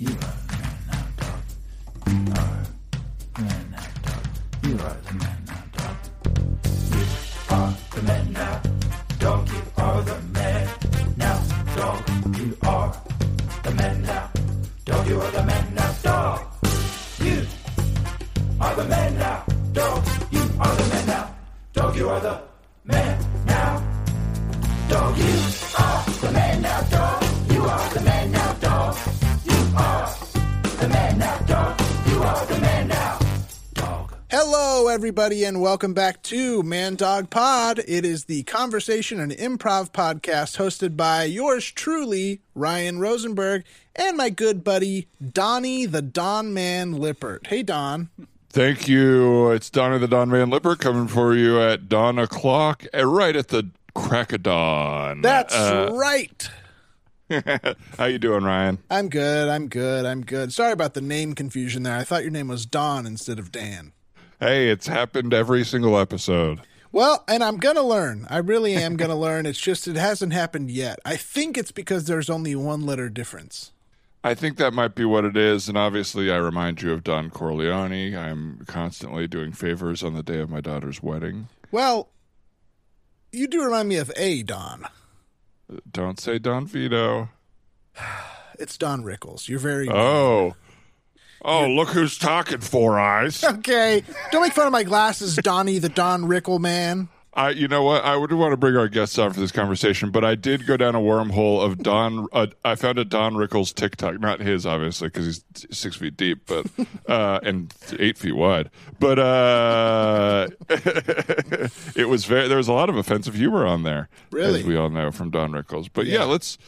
Eva. Everybody, and welcome back to Man Dog Pod. It is the conversation and improv podcast hosted by yours truly, Ryan Rosenberg, and my good buddy, Donnie the Don Man Lippert. Hey, Don. Thank you. It's Donna the Don Man Lipper coming for you at dawn o'clock, uh, right at the crack of dawn. That's Uh, right. how you doing, Ryan? I'm good. I'm good. I'm good. Sorry about the name confusion there. I thought your name was Don instead of Dan. Hey, it's happened every single episode. Well, and I'm going to learn. I really am going to learn. It's just it hasn't happened yet. I think it's because there's only one letter difference. I think that might be what it is, and obviously, I remind you of Don Corleone. I'm constantly doing favors on the day of my daughter's wedding. Well, you do remind me of a Don. Don't say Don Vito. It's Don Rickles. You're very Oh, oh, look who's talking, Four Eyes. okay. Don't make fun of my glasses, Donnie the Don Rickle man. I, you know what? I would want to bring our guests on for this conversation, but I did go down a wormhole of Don. Uh, I found a Don Rickles TikTok, not his, obviously, because he's six feet deep, but uh, and eight feet wide. But uh, it was very. There was a lot of offensive humor on there, Really? as we all know from Don Rickles. But yeah, let's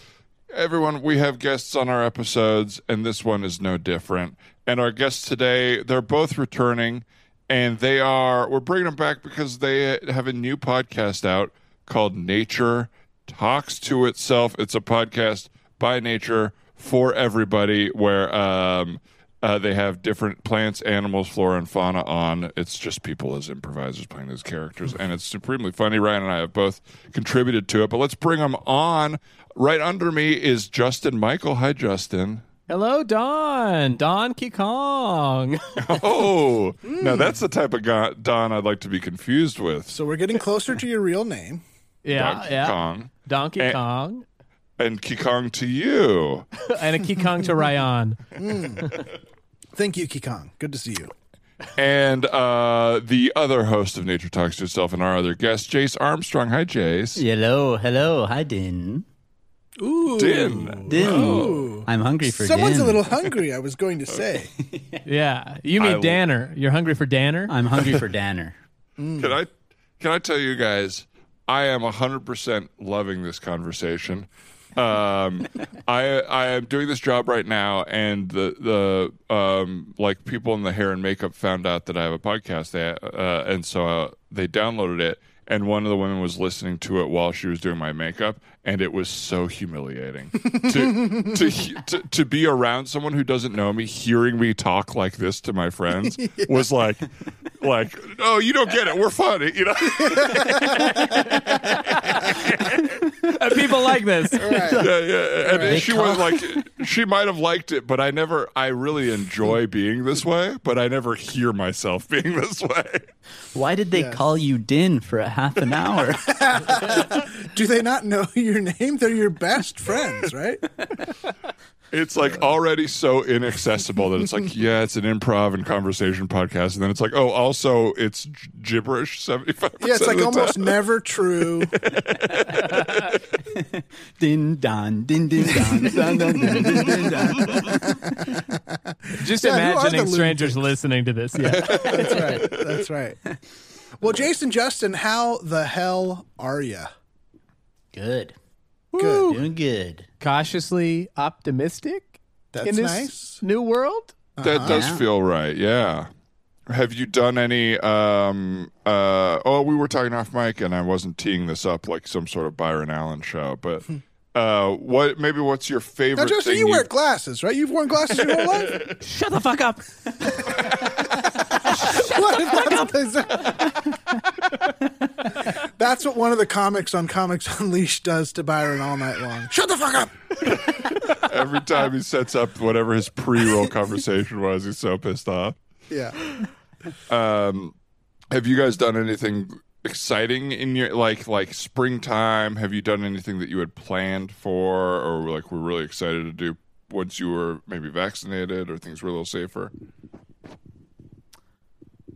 everyone. We have guests on our episodes, and this one is no different. And our guests today, they're both returning and they are we're bringing them back because they have a new podcast out called nature talks to itself. It's a podcast by nature for everybody where um, uh, they have different plants animals flora and fauna on. It's just people as improvisers playing those characters and it's supremely funny. Ryan and i have both contributed to it but let's bring them on. Right under me is justin michael. Hi justin Hello, Don. Don Kong. Oh, now that's the type of go- Don I'd like to be confused with. So we're getting closer to your real name. yeah, Donkey yeah. Kong Donkey And- Kong. and Kikong to you. and a King Kong to Ryan. Thank you, Kikong. Good to see you. And uh, the other host of Nature Talks to Itself and our other guest, Jace Armstrong. Hi, Jace. Hello, hello. Hi, Din. Ooh. Din. Din. I'm hungry for Someone's Din. a little hungry, I was going to say. Yeah. You mean I- Danner. You're hungry for Danner? I'm hungry for Danner. Can I can I tell you guys, I am hundred percent loving this conversation. Um, I I am doing this job right now, and the the um like people in the hair and makeup found out that I have a podcast, they, uh, and so uh, they downloaded it. And one of the women was listening to it while she was doing my makeup, and it was so humiliating to, to to to be around someone who doesn't know me, hearing me talk like this to my friends was like, like, oh, you don't get it. We're funny, you know. Uh, People like this. yeah, yeah. And They she was like, she might have liked it, but I never. I really enjoy being this way, but I never hear myself being this way. Why did they call you Din for a half an hour? Do they not know your name? They're your best friends, right? It's like already so inaccessible that it's like, yeah, it's an improv and conversation podcast, and then it's like, oh, also it's gibberish seventy five. Yeah, it's like almost never true. din don, din din don, don, don, din, din, din, don. Just Yeah, imagining the strangers listening to this. Yeah. That's right. That's right. Well, Jason Justin, how the hell are you? Good. Good. Doing good. Cautiously optimistic That's in this nice. new world. That does Yeah. feel right. Yeah. Have you done any? Um, uh, oh, we were talking off mic, and I wasn't teeing this up like some sort of Byron Allen show. But uh, what? Maybe what's your favorite Now, Justin, thing? you wear you've- glasses, right? You've worn glasses your whole life. Shut the fuck up. What? That's, that's what one of the comics on Comics Unleashed does to Byron all night long. Shut the fuck up. Every time he sets up whatever his pre-roll conversation was, he's so pissed off. Yeah. Um, have you guys done anything exciting in your like like springtime? Have you done anything that you had planned for, or like were really excited to do once you were maybe vaccinated, or things were a little safer?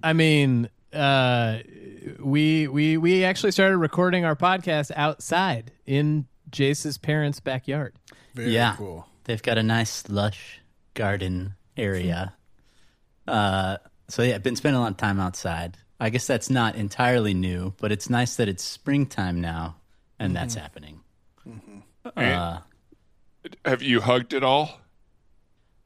I mean, uh, we we we actually started recording our podcast outside in Jace's parents' backyard. Very yeah. cool. They've got a nice lush garden area. Uh, so yeah, I've been spending a lot of time outside. I guess that's not entirely new, but it's nice that it's springtime now and that's happening. Uh, Have you hugged it all?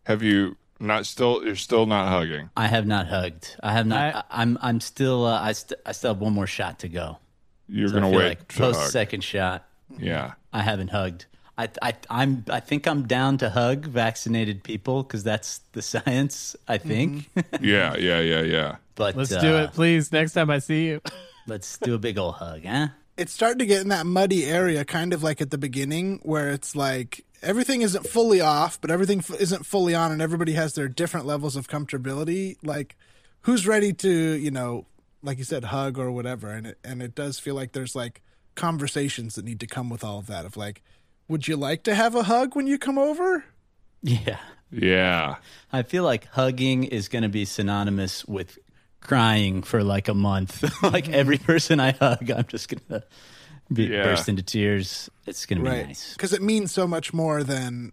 Have you not still? You're still not hugging. I have not hugged. I have not. I- I, am I'm still. Uh, I st- I still have one more shot to go. You're So gonna wait like to post hug. second shot. Yeah. I haven't hugged. I, I I'm I think I'm down to hug vaccinated people because that's the science. I think. Yeah, yeah, yeah, yeah. but Let's uh, do it, please. Next time I see you. Let's do a big old hug, huh? It's starting to get in that muddy area, kind of like at the beginning, where it's like everything isn't fully off, but everything f- isn't fully on, and everybody has their different levels of comfortability. Like, who's ready to, you know, like you said, hug or whatever? And it and it does feel like there's like conversations that need to come with all of that. Of like, would you like to have a hug when you come over? Yeah. Yeah. I feel like hugging is going to be synonymous with crying for like a month. like every mm-hmm. person I hug, I'm just going to be Yeah. burst into tears. It's going to be nice. Because it means so much more than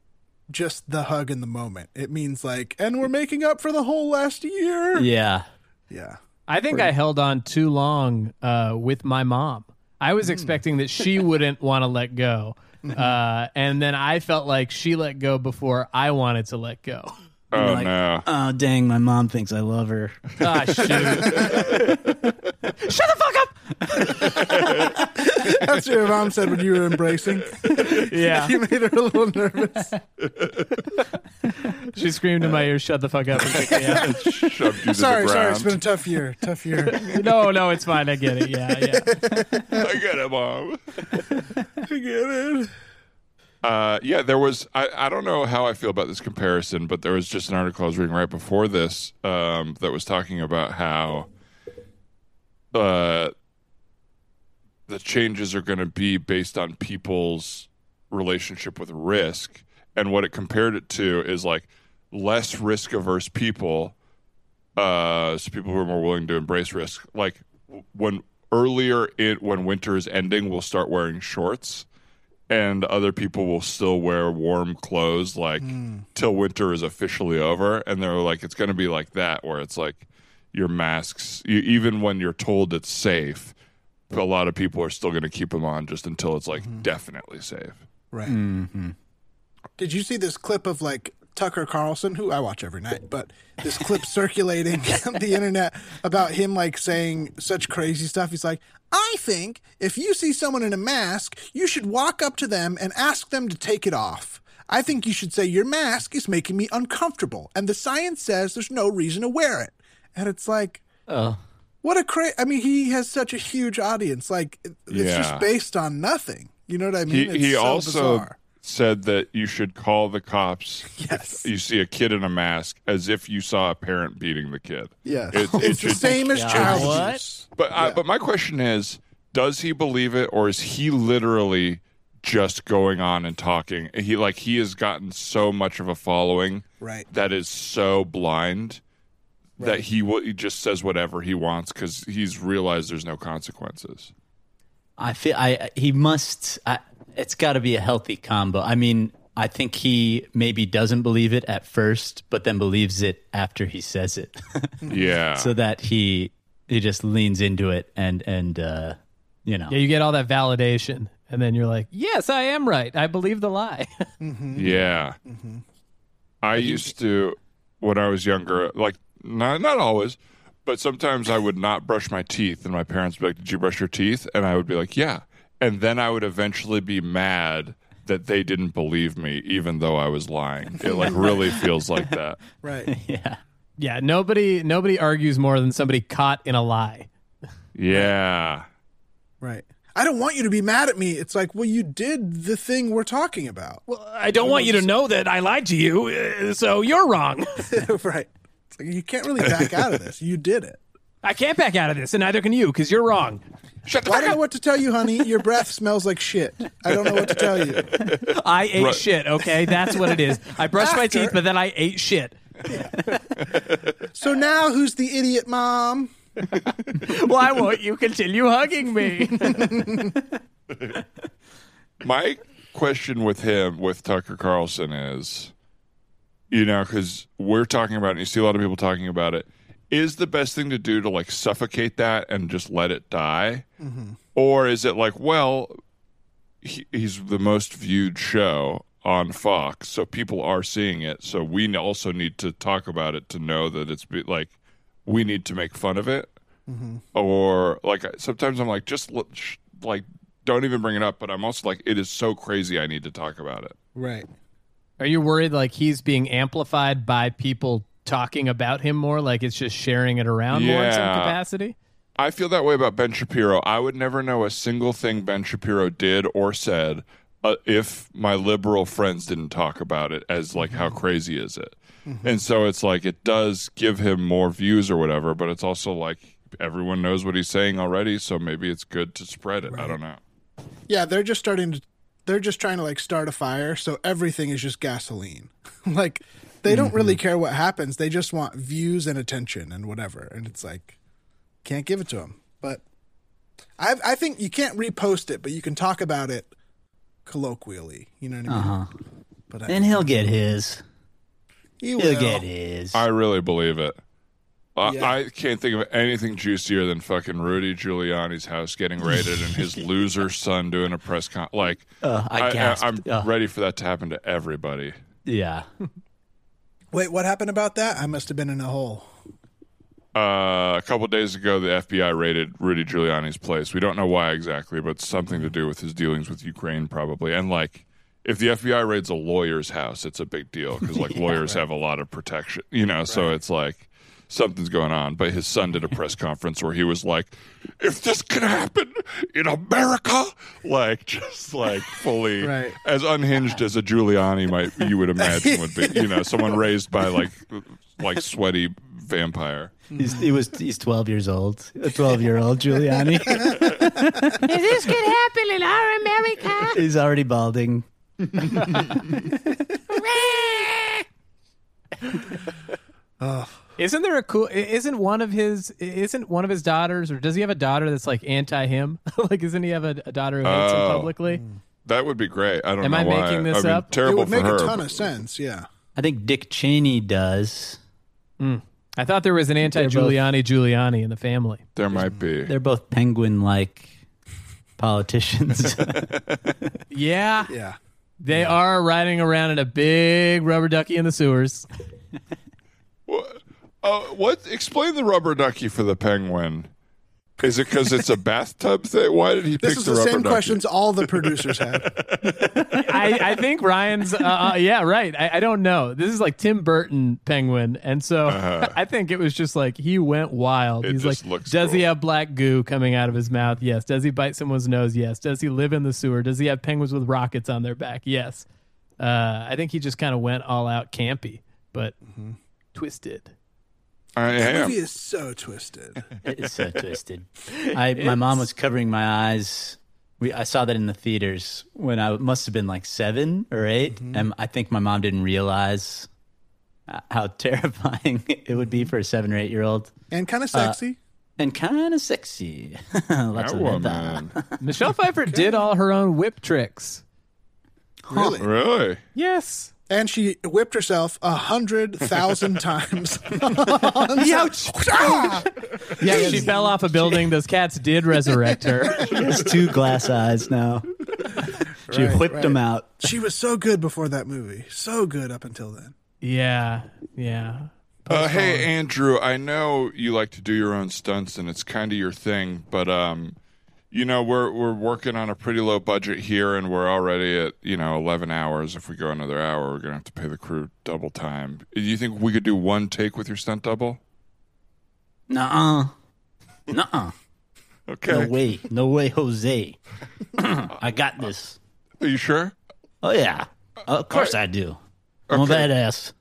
just the hug in the moment. It means like, and we're making up for the whole last year. Yeah. Yeah. I think I held on too long uh, with my mom. I was expecting that she wouldn't want to let go. Uh, and then I felt like she let go before I wanted to let go. Oh Like- no. Oh, dang. My mom thinks I love her. Ah, shoot. Shut the fuck up! That's what your mom said when you were embracing. Yeah. You made her a little nervous. She screamed in my ear, shut the fuck up and kicked me out. Shoved you to Sorry, the sorry. ground. It's been a tough year. Tough year. No, no, it's fine. I get it. Yeah, yeah. I get it, mom. I get it. Uh, yeah, there was. I, I don't know how I feel about this comparison, but there was just an article I was reading right before this um, that was talking about how uh, the changes are going to be based on people's relationship with risk, and what it compared it to is like less risk averse people, uh, so people who are more willing to embrace risk. Like when earlier it when winter is ending, we'll start wearing shorts and other people will still wear warm clothes like till winter is officially over. And they're like it's going to be like that where it's like your masks you, even when you're told it's safe a lot of people are still going to keep them on just until it's like mm-hmm. definitely safe Right. Mm-hmm. Did you see this clip of like Tucker Carlson, who I watch every night, but this clip circulating on the internet about him like saying such crazy stuff? He's like, I think if you see someone in a mask, you should walk up to them and ask them to take it off. I think you should say, Your mask is making me uncomfortable, and the science says there's no reason to wear it. And it's like, Oh. what a cra I mean, he has such a huge audience. Like, it's Yeah. just based on nothing. You know what I he, mean? It's he so also bizarre. said that you should call the cops Yes. you see a kid in a mask as if you saw a parent beating the kid Yes. It- it it's the should- same as child What? abuse. But I, but my question is, does he believe it, or is he literally just going on and talking? He like he has gotten so much of a following Right. that is so blind that he will he just says whatever he wants because he's realized there's no consequences. I feel I he must. I, it's got to be a healthy combo. I mean, I think he maybe doesn't believe it at first, but then believes it after he says it, Yeah, so that he he just leans into it and and uh, you know. Yeah, you get all that validation. And then you're like, yes, I am right. I believe the lie. yeah. I used to when I was younger, like not not always, but sometimes I would not brush my teeth, and my parents would be like, "Did you brush your teeth?" And I would be like, "Yeah," and then I would eventually be mad that they didn't believe me, even though I was lying. It like really feels like that. Right. yeah. yeah, nobody nobody argues more than somebody caught in a lie. Yeah, Right. I don't want you to be mad at me. It's like, well, you did the thing we're talking about. Well, I don't want you to know that I lied to you, uh, so you're wrong. right. It's like, you can't really back out of this. You did it. I can't back out of this, and neither can you, because you're wrong. Shut the Well, I fuck don't know what to tell you, honey. Your breath smells like shit. I don't know what to tell you. I ate Right. shit, okay? That's what it is. I brushed my After- teeth, but then I ate shit. So now who's the idiot mom? Why won't you continue hugging me? My question with him, with Tucker Carlson, is, you know, because we're talking about it, and you see a lot of people talking about it. Is the best thing to do to like suffocate that and just let it die, mm-hmm. or is it like, well, he, he's the most viewed show on Fox, so people are seeing it, so we also need to talk about it to know that it's be, like we need to make fun of it, mm-hmm. or like sometimes I'm like, just sh- like don't even bring it up. But I'm also like, it is so crazy. I need to talk about it. Right. Are you worried like he's being amplified by people talking about him more? Like it's just sharing it around more in some capacity? I feel that way about Ben Shapiro. I would never know a single thing Ben Shapiro did or said uh, if my liberal friends didn't talk about it as like how crazy is it. And so it's like it does give him more views or whatever, but it's also like everyone knows what he's saying already, so maybe it's good to spread it. I don't know. Yeah, they're just starting to. They're just trying to like start a fire, so everything is just gasoline. like they don't really care what happens. They just want views and attention and whatever. And it's like can't give it to them. But I I think you can't repost it, but you can talk about it colloquially. You know what I mean? Uh-huh. But I, And he'll get his. he He'll will. get his. I really believe it. I, Yeah. I can't think of anything juicier than fucking Rudy Giuliani's house getting raided and his loser son doing a press con. Like, Uh, I gasped. am Uh. ready for that to happen to everybody. Yeah. Wait, what happened about that? I must have been in a hole. Uh, a couple days ago, the FBI raided Rudy Giuliani's place. We don't know why exactly, but something to do with his dealings with Ukraine, probably. And like, if the FBI raids a lawyer's house, it's a big deal because like lawyers have a lot of protection, you know. So it's like something's going on. But his son did a press conference where he was like, "If this could happen in America," like just like fully Right. as unhinged as a Giuliani might you would imagine would be. You know, someone raised by like like sweaty vampire. He's, he was he's 12 years old. A 12 year old Giuliani. if this could happen in our America. he's already balding. Oh. Isn't there a cool? Isn't one of his? Isn't one of his daughters, or does he have a daughter that's like anti him? like, isn't he have a, a daughter who hates him Oh. publicly? Hmm. That would be great. I don't Am know I why. making this I mean, up? It It would make for her. a ton but- of sense. Yeah. I think Dick Cheney does. Hmm. I thought there was an anti Giuliani Giuliani in the family. There might be. They're both penguin like politicians. Yeah, Yeah. they are riding around in a big rubber ducky in the sewers. What? Uh, what? Explain the rubber ducky for the penguin. Is it because it's a bathtub thing? Why did he This pick is the, the rubber same ducky? questions all the producers had. I, I think Ryan's. Uh, uh, yeah, right. I, I don't know. This is like Tim Burton penguin, and so I think it was just like he went wild. Uh-huh. It He's just like, looks does he have black goo coming out of his mouth? Yes. Does he bite someone's nose? Yes. Does he live in the sewer? Does he have penguins with rockets on their back? Yes. Uh, I think he just kind of went all out campy, but Mm-hmm. twisted. I The am. movie is so twisted. it's so twisted. I my mom was covering my eyes. We I saw that in the theaters when I must have been like seven or 8 mm-hmm. and I think my mom didn't realize uh, how terrifying it would be mm-hmm. for a seven or eight year old And kind of uh, sexy. and kind of sexy. Lots That of woman. Michelle Pfeiffer did all her own whip tricks. really. really? Yes. And she whipped herself a hundred thousand times. Yeah, she fell off a building. Those cats did resurrect her. She has two glass eyes now. She Right, whipped right. them out. she was so good before that movie. So good up until then. Yeah, yeah. Uh, hey, Andrew, I know you like to do your own stunts and it's kind of your thing, but um, you know we're we're working on a pretty low budget here, and we're already at you know eleven hours. If we go another hour, we're gonna have to pay the crew double time. Do you think we could do one take with your stunt double? Nuh-uh. Nuh-uh. Okay. No way. No way, Jose. I got this. Are you sure? Oh, yeah. Of course I do. I'm Okay. a badass.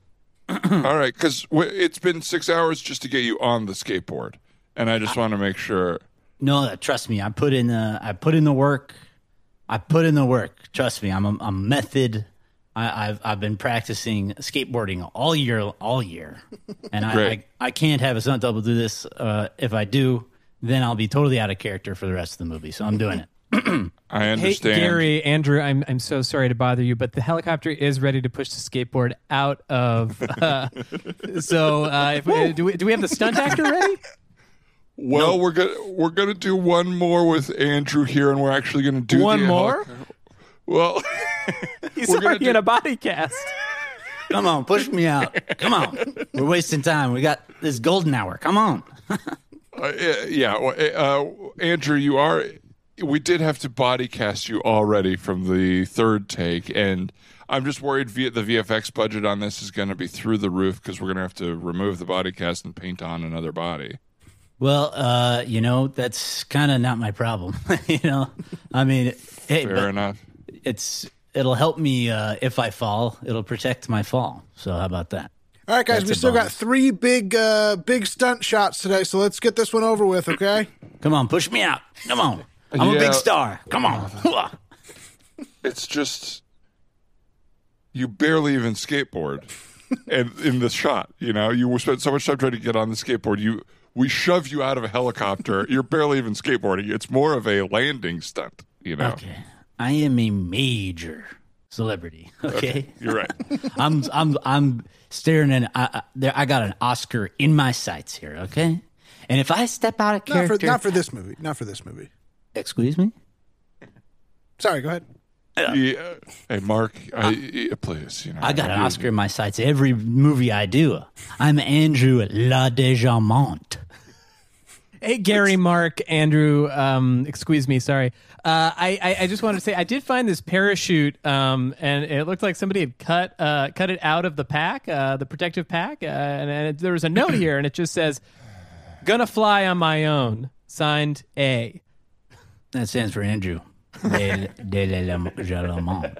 All right, because it's been six hours just to get you on the skateboard, and I just want to make sure. No, trust me. I put in the I put in the work. I put in the work. Trust me. I'm a, a method. I, I've I've been practicing skateboarding all year all year, and I, I I can't have a stunt double do this. Uh, if I do, then I'll be totally out of character for the rest of the movie. So I'm doing it. I understand. Hey, understand. Gary, Andrew, I'm I'm so sorry to bother you, but the helicopter is ready to push the skateboard out of. Uh, so, uh, if we, do we do we have the stunt actor ready? Well, we're gonna we're gonna do one more with Andrew here, and we're actually gonna do One the more? helic- Well, He's We're already do- in a body cast. Come on, push me out. Come on. We're wasting time. We got this golden hour. Come on. uh, yeah, uh, Andrew, you are. We did have to body cast you already from the third take, and I'm just worried v- the VFX budget on this is going to be through the roof because we're going to have to remove the body cast and paint on another body. Well, uh, you know, that's kind of not my problem. you know, I mean, hey, Fair but enough. it's it'll help me uh, if I fall. It'll protect my fall. So how about that? All right, guys, That's we a still got three big, uh, big stunt shots today, so let's get this one over with, okay? Come on, push me out. Come on. I'm a big star. Come on. It's just you barely even skateboard, and in the shot, you know, you spent so much time trying to get on the skateboard. You we shove you out of a helicopter. You're barely even skateboarding. It's more of a landing stunt. You know, Okay. I am a major celebrity. Okay. you're right. I'm I'm I'm staring at I, I, there. I got an Oscar in my sights here. Okay. And if I step out of Not for, character, not for this movie. Not for this movie. excuse me. Sorry, go ahead. Yeah. Hey, Mark, I, yeah, please. You know, I got an Oscar in my sights every movie I do. I'm Andrew La Dejamont. Hey, Gary, Mark, Andrew, um, excuse me, sorry. Uh, I, I, I just wanted to say I did find this parachute, um, and it looked like somebody had cut uh, cut it out of the pack, uh, the protective pack, uh, and, and it, there was a note here, and it just says, "Gonna fly on my own." Signed A. That stands for Andrew de, de la Dejamont.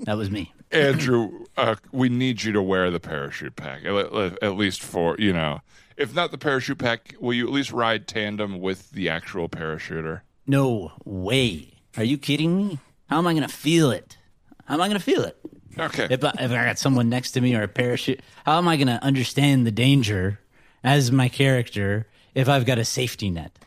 That was me. Andrew, uh, we need you to wear the parachute pack at, at least for you know. If not the parachute pack, will you at least ride tandem with the actual parachuter? No way. Are you kidding me? How am I going to feel it? How am I going to feel it? Okay. If I, if I got someone next to me or a parachute, how am I going to understand the danger as my character if I've got a safety net?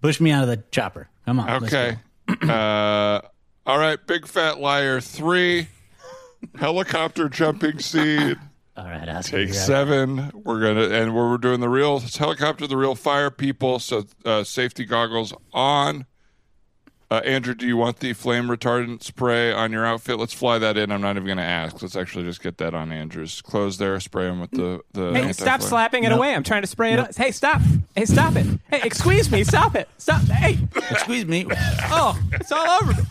Push me out of the chopper. Come on. Okay. uh, all right. Big fat liar three. Helicopter jumping scene. All right. Oscar, Take you're seven. We're gonna and we're doing the real helicopter, the real fire people. So uh, safety goggles on. Uh, Andrew, do you want the flame retardant spray on your outfit? Let's fly that in. I'm not even going to ask. Let's actually just get that on Andrew's clothes there. Spray him with the the. Hey, anti-flame. stop slapping it away! I'm trying to spray it. up. Hey, stop! Hey, stop it! Hey, excuse me! Stop it! Stop! Hey! Excuse me. Oh, it's all over me.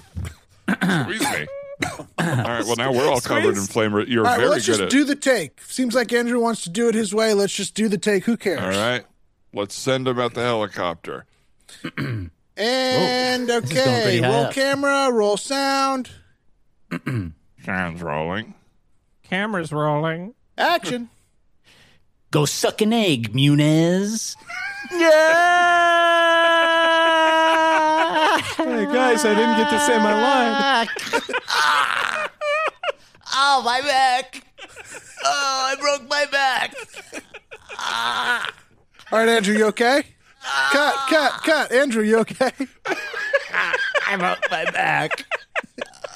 Squeeze me. All right. Well, now we're all covered in flame. You're All right, very well, let's good just at. do the take. Seems like Andrew wants to do it his way. Let's just do the take. Who cares? all right. Let's send him at the helicopter. And is going okay, roll up. camera, roll sound, Sounds rolling. Camera's rolling. action. Go suck an egg, Muniz. Hey guys, I didn't get to say my line. Oh, my back. Oh, I broke my back. All right, Andrew, you okay? Cut, cut, cut. Andrew, you okay? I broke my back.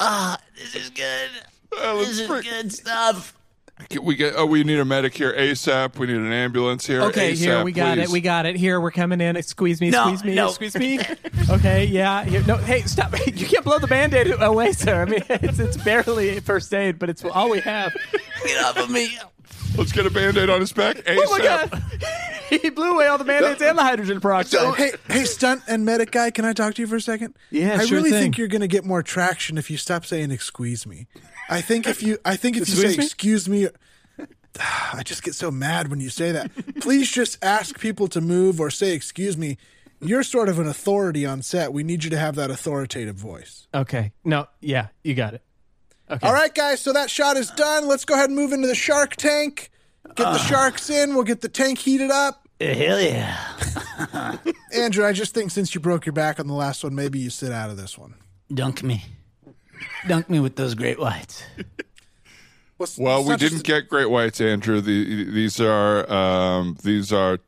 Ah, this is good. This is bring- good stuff. We get. Oh, we need a medic here ASAP. We need an ambulance here. Okay, ASAP, here we got it. We got it. Here we're coming in. Squeeze me, No, squeeze me, no. squeeze me. Okay, yeah. Here, no, hey, stop! You can't blow the band-aid away, sir. I mean, it's it's barely first aid, but it's all we have. Get off of me. Let's get a band-aid on his back. ASAP. Oh my god! he blew away all the band-aids and the hydrogen peroxide. So, hey, hey, stunt and medic guy, can I talk to you for a second? Yeah, I sure really thing. think you're going to get more traction if you stop saying "excuse me." I think if you, I think if you say Excuse me? "excuse me," I just get so mad when you say that. Please just ask people to move or say "excuse me." you're sort of an authority on set. We need you to have that authoritative voice. Okay. No, yeah, you got it. Okay. All right, guys. So that shot is done. Let's go ahead and move into the shark tank. Get the ah. sharks in. We'll get the tank heated up. Uh, hell yeah. Andrew, I just think since you broke your back on the last one, maybe you sit out of this one. Dunk me. Dunk me with those great whites. What's- Well, we didn't get great whites, Andrew. The, these are um, these are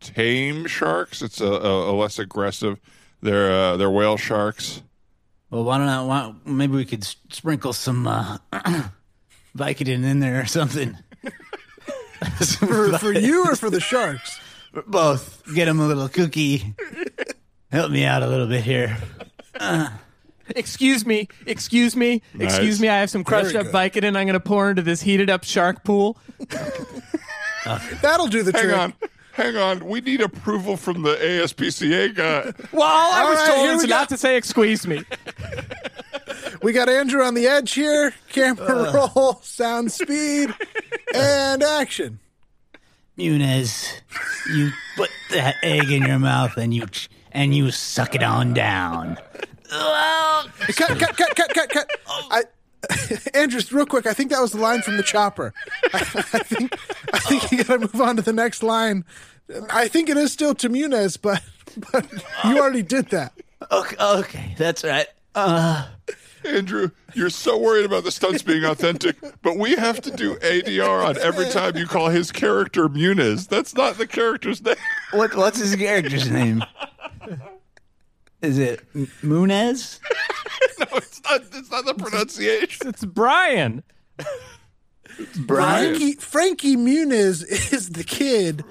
tame sharks. It's a, a, a less aggressive. They're uh, they're whale sharks. Well, why don't I? Why, maybe we could s- sprinkle some uh, Vicodin in there or something. for, for you or for the sharks. Both. Get them a little cookie. Help me out a little bit here. Excuse me. Excuse me. Excuse me. I have some crushed Very up good. Vicodin. I'm going to pour into this heated up shark pool. That'll do the trick. Hang trick. on, hang on. We need approval from the ASPCA guy. Well, all I All was right, told here is we not to say excuse me. We got Andrew on the edge here. Camera uh. roll, sound speed, and action. Muniz, you put that egg in your mouth and you ch- and you suck it on down. Well, Cut, cut, cut, cut, cut, cut. I, Andrew, just real quick. I think that was the line from the chopper. I, I think I think you got to move on to the next line. I think it is still to Muniz, but but you already did that. okay, okay, that's right. Uh, Andrew, you're so worried about the stunts being authentic, but we have to do ADR on every time you call his character Muniz. That's not the character's name. what what's his character's name? Is it M- Munez? No, it's not. It's not the pronunciation. It's Brian. Brian? Frankie Frankie Muniz is the kid,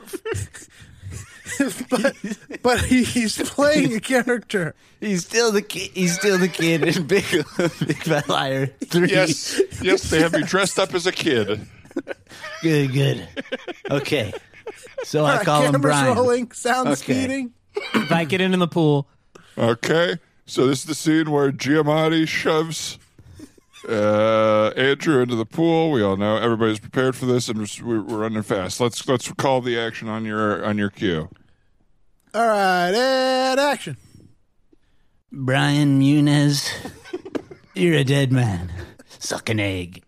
but but he, he's playing a character. He's still the kid. He's still the kid in Big Big Fat Liar Three. Yes, yes. They have me dressed up as a kid. good, good. Okay, so I All right, call him cameras Brian. rolling, sound Okay. speeding. Vicodin in the pool. Okay, so this is the scene where Giamatti shoves uh, Andrew into the pool. We all know everybody's prepared for this, and we're, we're running fast. Let's let's call the action on your on your cue. All right, and action. Brian Munez, you're a dead man. Suck an egg.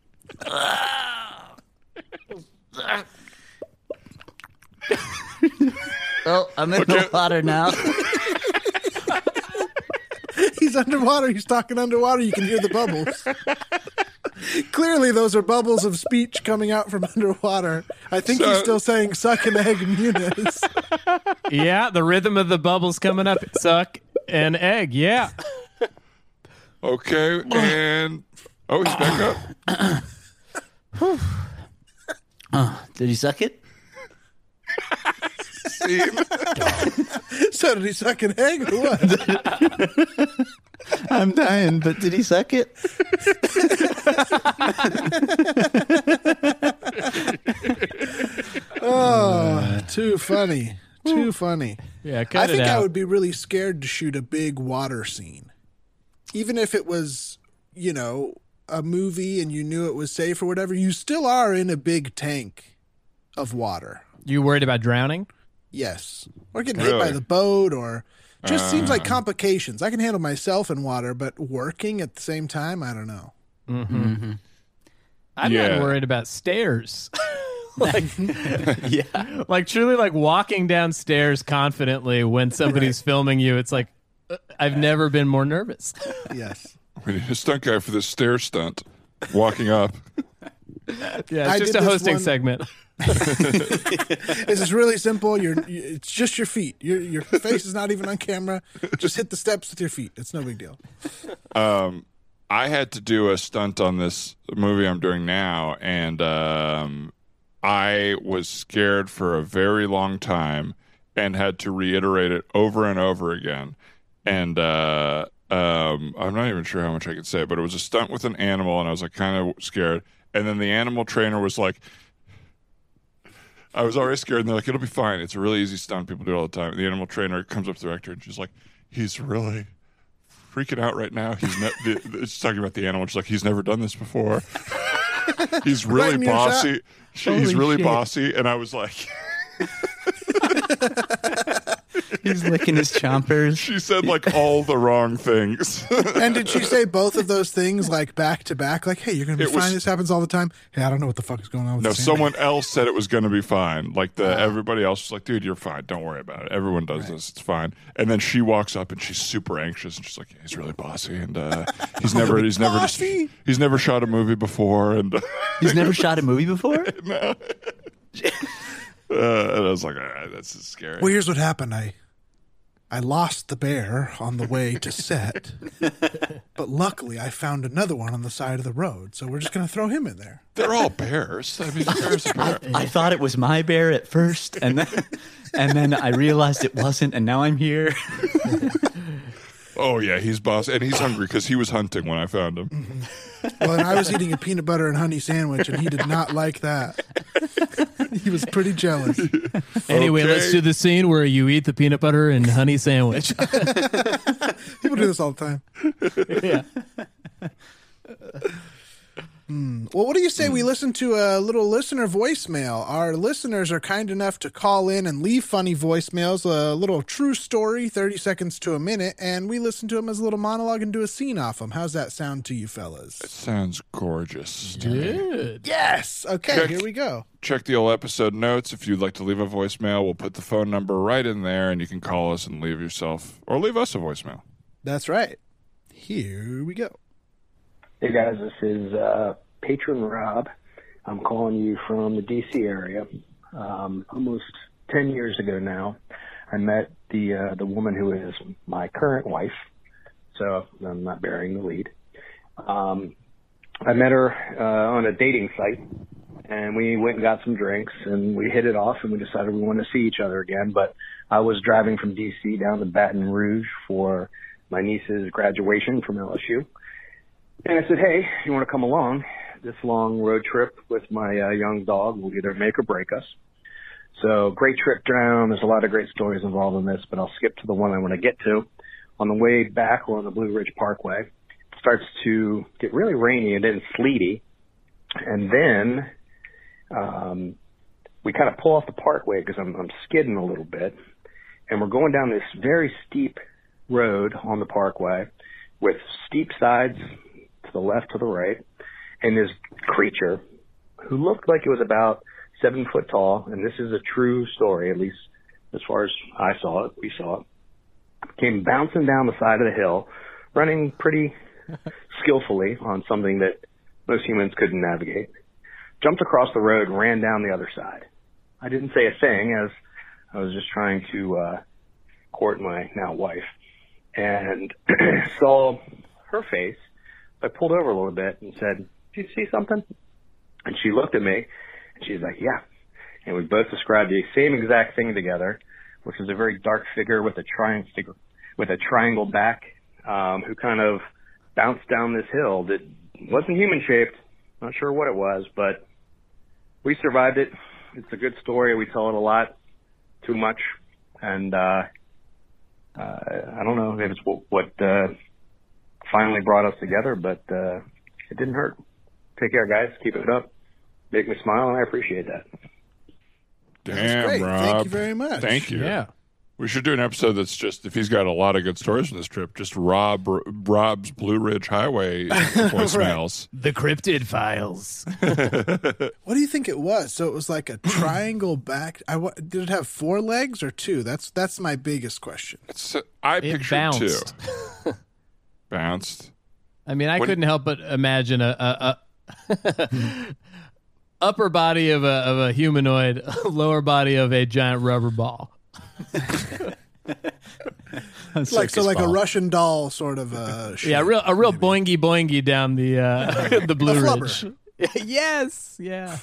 oh, I'm in the water now. He's underwater. He's talking underwater. You can hear the bubbles. Clearly, those are bubbles of speech coming out from underwater. I think he's still saying "suck an egg, Muniz." Yeah, the rhythm of the bubbles coming up. Suck an egg. Yeah. Okay, and oh, he's back up. Uh, did he suck it? Scene. so did he suck an egg or what? I'm dying, but did he suck it? Oh, too funny. Too funny. Yeah, cut I it think I would be really scared to shoot a big water scene, even if it was, you know, a movie and you knew it was safe or whatever. You still are in a big tank of water. You worried about drowning? Yes. Or getting hit by the boat or just seems like uh. complications. I can handle myself in water, but working at the same time, I don't know. Mm-hmm. Mm-hmm. I'm Yeah. not worried about stairs. like, Yeah. like truly, like walking downstairs confidently when somebody's filming you. It's like uh, I've never been more nervous. Yes. We need a stunt guy for this stair stunt. Walking up. Yeah, I it's just a hosting one- segment. This is really simple. You're, you, it's just your feet. Your your face is not even on camera. Just hit the steps with your feet. It's no big deal. I had to do a stunt on this movie I'm doing now, and um, I was scared for a very long time and had to reiterate it over and over again. And uh, um, I'm not even sure how much I could say, but it was a stunt with an animal, and I was like kind of scared. And then the animal trainer was like, I was already scared, and they're like, "It'll be fine. It's a really easy stunt. People do it all the time." The animal trainer comes up to the director, and she's like, "He's really freaking out right now. He's ne- she's talking about the animal. She's like, he's never done this before. he's really your bossy. She, he's really shit. bossy. And I was like, He's licking his chompers. She said like all the wrong things. And did she say both of those things like back to back? Like, hey, you're gonna be It was- fine. This happens all the time. Hey, I don't know what the fuck is going on with no, this someone else said it was going to be fine. Like the everybody else was like, "Dude, you're fine. Don't worry about it. Everyone does this. It's fine." And then she walks up and she's super anxious and she's like, "He's really bossy and uh, he's never he's never just, he's never shot a movie before and." He's never shot a movie before. Uh, and I was like, all right, "That's scary." Well, here's what happened. I I lost the bear on the way to set, but luckily I found another one on the side of the road. So we're just gonna throw him in there. They're all bears. I mean, bears are bear. I thought it was my bear at first, and then and then I realized it wasn't, and now I'm here. Oh yeah, he's boss, and he's hungry because he was hunting when I found him. Well, and I was eating a peanut butter and honey sandwich, and he did not like that. he was pretty jealous. Anyway, Okay. let's do the scene where you eat the peanut butter and honey sandwich. People do this all the time. yeah. Mm. Well, what do you say we mm. listen to a little listener voicemail? Our listeners are kind enough to call in and leave funny voicemails, a little true story, 30 seconds to a minute, and we listen to them as a little monologue and do a scene off them. How's that sound to you fellas? It sounds gorgeous. Good. Yes. Okay, Check. here we go. Check the old episode notes if you'd like to leave a voicemail. We'll put the phone number right in there, and you can call us and leave yourself or leave us a voicemail. That's right. Here we go. Hey guys, this is uh, Patron Rob. I'm calling you from the DC area. Um, almost 10 years ago now, I met the uh, the woman who is my current wife. So I'm not bearing the lead. Um, I met her uh, on a dating site, and we went and got some drinks, and we hit it off, and we decided we wanted to see each other again. But I was driving from DC down to Baton Rouge for my niece's graduation from LSU. And I said, hey, you want to come along? This long road trip with my uh, young dog will either make or break us. So great trip down. There's a lot of great stories involved in this, but I'll skip to the one I want to get to. On the way back, we're on the Blue Ridge Parkway. It starts to get really rainy and then sleety. And then um, we kind of pull off the parkway because I'm, I'm skidding a little bit. And we're going down this very steep road on the parkway with steep sides to the left, to the right, and this creature who looked like it was about seven foot tall, and this is a true story, at least as far as I saw it, we saw it, came bouncing down the side of the hill, running pretty skillfully on something that most humans couldn't navigate, jumped across the road, and ran down the other side. I didn't say a thing as I was just trying to uh, court my now wife and saw her face. I pulled over a little bit and said, "Did you see something?" And she looked at me, and she's like, "Yeah." And we both described the same exact thing together, which was a very dark figure with a triangle with a triangle back, um, who kind of bounced down this hill that wasn't human shaped. Not sure what it was, but we survived it. It's a good story. We tell it a lot, too much, and uh, uh, I don't know if it's what, what uh, finally brought us together, but uh, it didn't hurt. Take care, guys. Keep it up. Make me smile, and I appreciate that. Damn, great. Rob. Thank you very much. Thank you. Yeah. We should do an episode that's just if he's got a lot of good stories from this trip, just Rob Rob's Blue Ridge Highway voicemails. The Cryptid Files. What do you think it was? So it was like a triangle back. I did it have four legs or two? That's that's my biggest question. It's, I It pictured bounced. two. Bounced. I mean, I What- couldn't help but imagine a, a, a upper body of a of a humanoid, lower body of a giant rubber ball. Like so, like a Russian doll sort of. Uh, shape. Yeah, real a real boingy boingy down the uh, the Blue A Ridge. yes, yeah.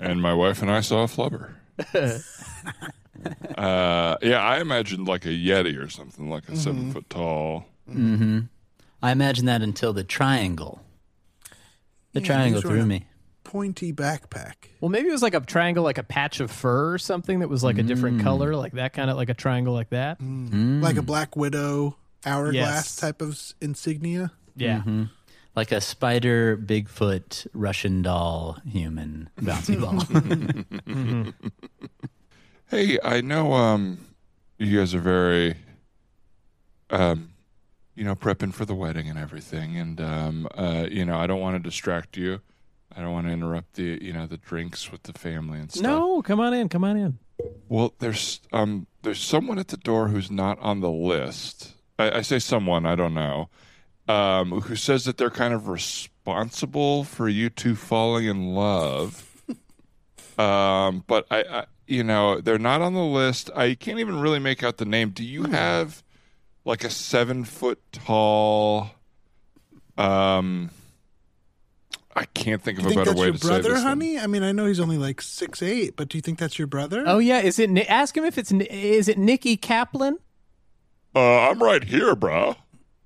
And my wife and I saw a flubber. uh, yeah, I imagined like a Yeti or something, like a seven foot tall. I imagine that until the triangle. The Yeah, triangle these threw me. pointy backpack. Well, maybe it was like a triangle, like a patch of fur or something that was like a different Mm. color, like that kind of like a triangle, like that. like a black widow hourglass Yes. type of insignia. Yeah. Like a spider, Bigfoot, Russian doll, human bouncy ball. Hey, I know um, you guys are very, um, you know, prepping for the wedding and everything, and um, uh, you know, I don't want to distract you. I don't want to interrupt the, you know, the drinks with the family and stuff. No, come on in. Come on in. Well, there's um, there's someone at the door who's not on the list. I, I say someone, I don't know, um, who says that they're kind of responsible for you two falling in love. um, but I, I, you know, they're not on the list. I can't even really make out the name. Do you have like a seven foot tall? Um, I can't think of Do a better way your to say brother, this. than- honey? I mean, I know he's only like six eight, but do you think that's your brother? Oh yeah, is it? Ni- Ask him if it's. Is it Nikki Kaplan? Uh, I'm right here, bro.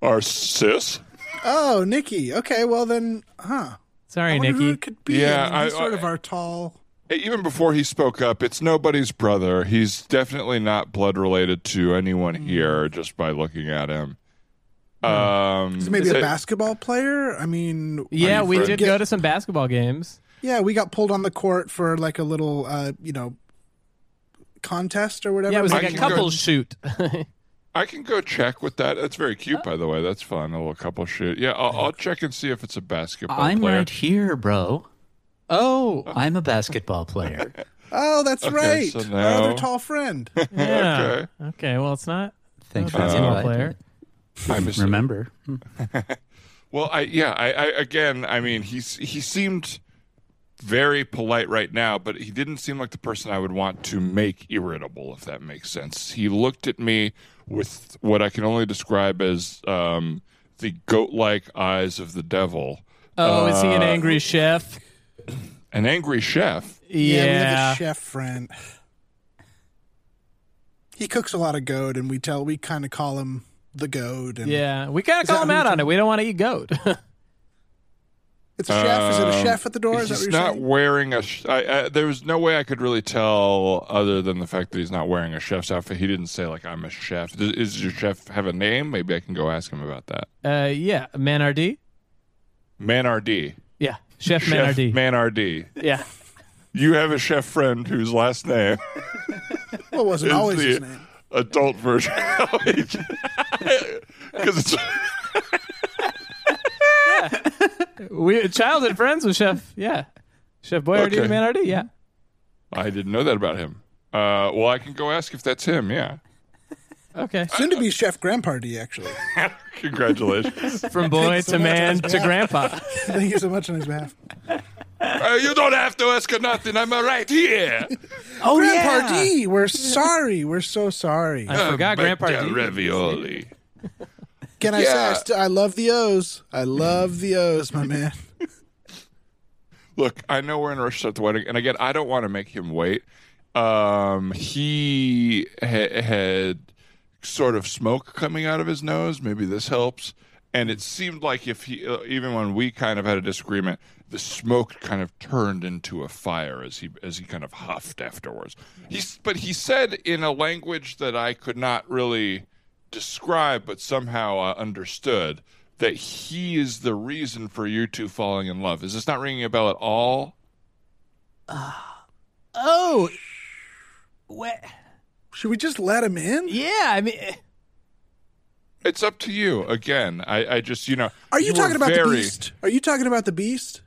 Our sis. Oh, Nikki. Okay, well then, huh? Sorry, I wonder who Nikki. it could be. Yeah, I mean, he's I- sort I- of our tall. Even before he spoke up, it's nobody's brother. He's definitely not blood related to anyone here just by looking at him. Um, Is he maybe is a it- basketball player? I mean, Yeah, we friends? did go to some basketball games. yeah, we got pulled on the court for like a little, uh, you know, contest or whatever. Yeah, it was like a can go- couple shoot. I can go check with that. That's very cute, by the way. That's fun. A little couple shoot. Yeah, I'll, I'll check and see if it's a basketball I'm player. right here, bro. Oh, I'm a basketball player. Oh, that's Okay, right. so Our now- other tall friend. yeah. Okay. okay. Well, it's not. Thanks for a the basketball player. I Remember, Well, I yeah, I, I again, I mean, he's he seemed very polite right now, but he didn't seem like the person I would want to make irritable, if that makes sense. He looked at me with what I can only describe as um, the goat-like eyes of the devil, Oh, is he an Uh, angry chef? An angry chef. Yeah, we have a chef friend. He cooks a lot of goat, and we tell we kind of call him the goat. And Yeah, we kind of Is that call him who out you on it. We don't want to eat goat. it's a chef. Is it a Um, chef at the door? Is that he's what you're not saying? wearing a. Sh- I, I, there was no way I could really tell, other than the fact that he's not wearing a chef's outfit. He didn't say like I'm a chef. Does, is your chef have a name? Maybe I can go ask him about that. uh, yeah, Manardi. Manardi. Yeah, Chef, Chef Manardi. Manardi. yeah. You have a chef friend whose last name Well, it wasn't is always the his name. adult version. Because it's We childhood friends with Chef. Yeah, Chef Boyardee Okay. Manardi. Yeah. I didn't know that about him. Uh, well, I can go ask if that's him. Yeah. Okay. Soon to be Chef Grandparty, actually. Congratulations. From boy so to much man to grandpa. Thank you so much on his behalf. Uh, you don't have to ask for nothing. I'm right here. Oh Grandparty, we're sorry. We're so sorry. I forgot Grandpa D. ravioli. Can I say I, st- I love the O's? I love the O's, my man. Look, I know we're in a rush to start the wedding, and again, I don't want to make him wait. Um, he ha- had sort of smoke coming out of his nose. Maybe this helps. And it seemed like if he, uh, even when we kind of had a disagreement, the smoke kind of turned into a fire as he as he kind of huffed afterwards. He's, but he said in a language that I could not really describe, but somehow uh, understood that he is the reason for you two falling in love. Is this not ringing a bell at all? Oh. What? Should we just let him in? Yeah. I mean. Eh. It's up to you. Again, I, I just you know. Are you, were talking about the very- beast? Are you talking about the beast?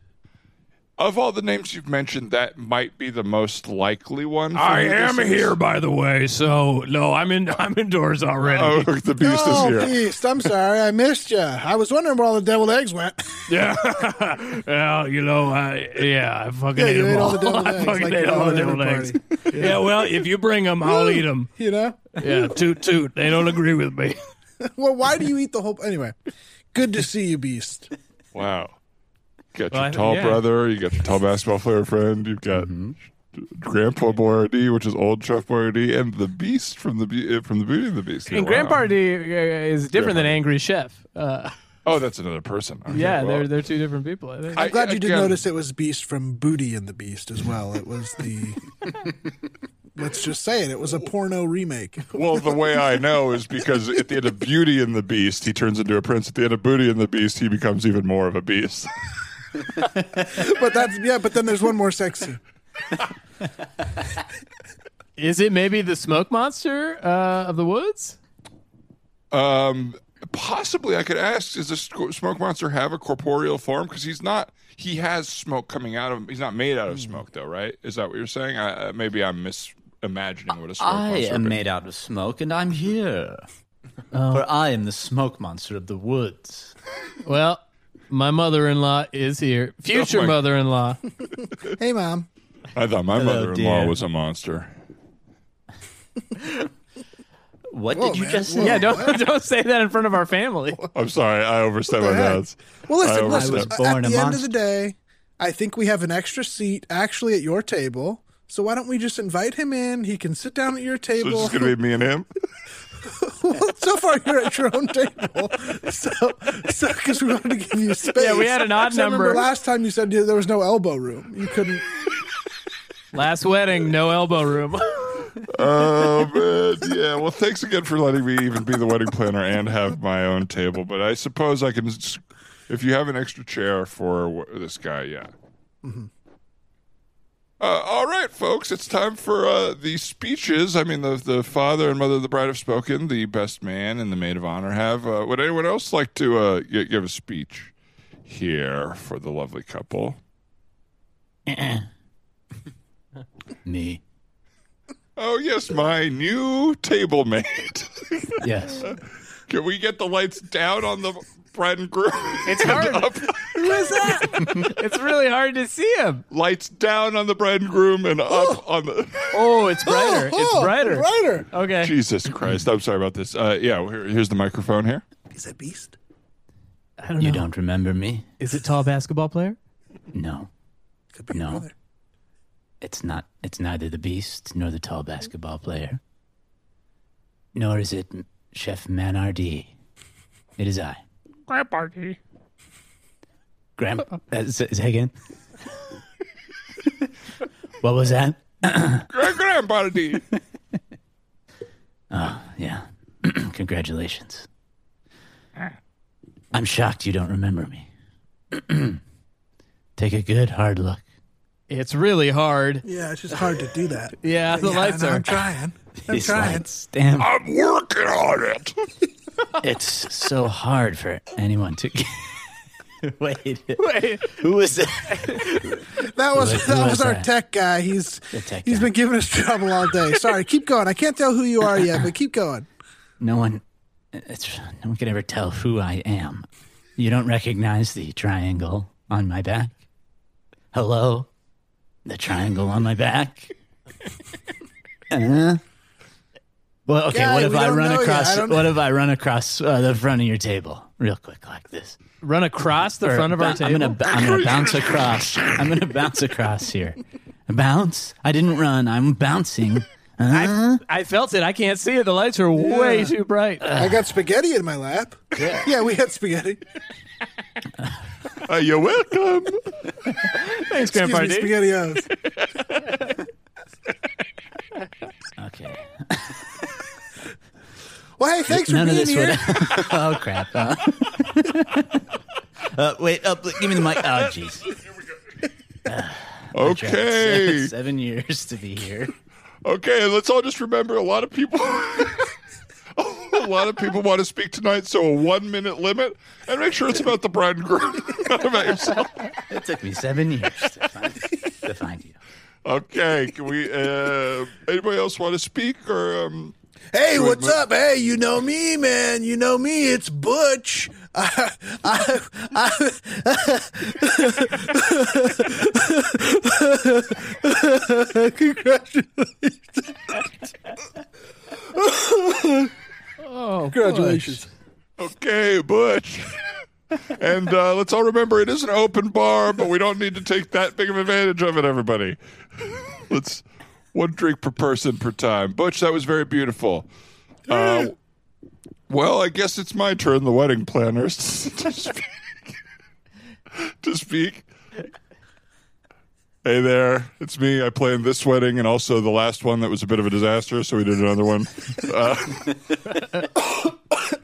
Of all the names you've mentioned, that might be the most likely one. for I am is. here, by the way. So no, I'm in. I'm indoors already. Oh, the beast oh, is here. beast! I'm sorry, I missed you. I was wondering where all the deviled eggs went. Yeah. well, you know, I yeah, I fucking Yeah, ate you them ate all all. the deviled I eggs, fucking like ate you all the deviled eggs. Yeah. Well, if you bring them, I'll eat them. you know. Yeah. Toot toot. They don't agree with me. Well, why do you eat the whole? Anyway, good to see you, beast. Wow. You got Well, your I- tall yeah. brother. You got your tall basketball player friend. You've got Grandpa Boyardee, which is old Chef Boyardee, and the Beast from the Be- uh, from the Beauty and the Beast. And Wow. Grandpa D uh, is different than Grandpa D. Angry Chef. Uh, Oh, that's another person. Okay, yeah, well, they're they're two different people. I think. I- I'm glad you did again- notice it was Beast from Booty and the Beast as well. It was the. let's just say it. It was a porno remake. Well, the way I know is because at the end of Beauty and the Beast, he turns into a prince. At the end of Booty and the Beast, he becomes even more of a beast. But that's yeah. But then there's one more sex scene. Is it maybe the smoke monster uh, of the woods? Um, possibly I could ask: Does the smoke monster have a corporeal form? Because he's not. He has smoke coming out of him. He's not made out of smoke, though, right? Is that what you're saying? I, uh, maybe I'm misimagining what a smoke I monster. am would be. made out of smoke, and I'm here. For I am the smoke monster of the woods. Well, my mother-in-law is here. Oh Future Oh my- mother-in-law. Hey, mom. I thought my Hello, mother-in-law dear. was a monster. What Whoa, did you man. just Whoa. say? yeah, don't don't say that in front of our family. I'm sorry, I overstepped my the heck? bounds. Well, listen, I listen. was overstepped. born at a the end of monster. the day, I think we have an extra seat actually at your table. So why don't we just invite him in? He can sit down at your So it's table. just gonna be me and him. Well, so far you're at your own table. So, so because we wanted to give you space. Yeah, we had an odd So I remember number. last time you said there was no elbow room. You couldn't. Last wedding, no elbow room. Oh man, yeah. Well, thanks again for letting me even be the wedding planner and have my own table. But I suppose I can, if you have an extra chair for this guy, yeah. Mm-hmm. Uh, all right, folks, it's time for uh, the speeches. I mean, the the father and mother of the bride have spoken. The best man and the maid of honor have. Uh, would anyone else like to uh, give a speech here for the lovely couple? Me. Oh yes, my new table mate. Yes. Can we get the lights down on the bride and groom? It's hard. Up. Who is that? it's really hard to see him. Lights down on the bride and groom and up on the. Oh, it's brighter. Oh, it's oh, brighter. Brighter. Okay. Jesus Christ! I'm sorry about this. Uh, yeah, here, here's the microphone here. Is that beast? I don't know. You don't remember me? Is it tall basketball player? No. Could be No. brother. It's not. It's neither the beast nor the tall basketball player. Nor is it Chef Manardi. It is I. Grandpa. Uh, say, say again. what was that? Grand Grandpa D. Yeah. Congratulations. I'm shocked you don't remember me. Take a good hard look. It's really hard. Yeah, it's just hard to do that. Yeah, the Yeah, lights no, are. I'm trying. I'm These trying. lights, damn. I'm working on it. It's so hard for anyone to. Wait, Wait, who was that? That was Who- who that was was our that? tech guy. He's The tech he's guy. been giving us trouble all day. Sorry, keep going. I can't tell who you are yet, but keep going. No one. It's no one can ever tell who I am. You don't recognize the triangle on my back. Hello, the triangle on my back. Uh, well, okay. Guy, what if I run across? I What if I run across uh, the front of your table real quick like this? Run across the Or front of our table. I'm gonna, I'm gonna bounce across. I'm gonna bounce across here. Bounce. I didn't run. I'm bouncing. Uh, I felt it. I can't see it. The lights are way too bright. I got spaghetti in my lap. Yeah, yeah, we had spaghetti. Uh, you're welcome. Thanks, Excuse Grandpa me, D. spaghettios. okay. Well, hey, thanks for None of being this here. would. oh crap! Uh, uh, wait, uh, give me the mic. Oh jeez. Okay. Seven years to be here. Okay, let's all just remember a lot of people a lot of people want to speak tonight, so a one minute limit and make sure it's about the bride and groom. Not about yourself. It took me seven years to find, to find you. Okay, can we uh anybody else want to speak or um Hey, Wait, what's wait. up? Hey, you know me, man. You know me. It's Butch. I, I, I, congratulations. Oh, Congratulations. Okay, Butch. and uh, let's all remember it is an open bar, but we don't need to take that big of advantage of it, everybody. let's one drink per person per time. Butch, that was very beautiful. Uh, well, I guess it's my turn, the wedding planners, to speak. to speak. Hey there, it's me. I planned this wedding and also the last one that was a bit of a disaster, so we did another one. Uh,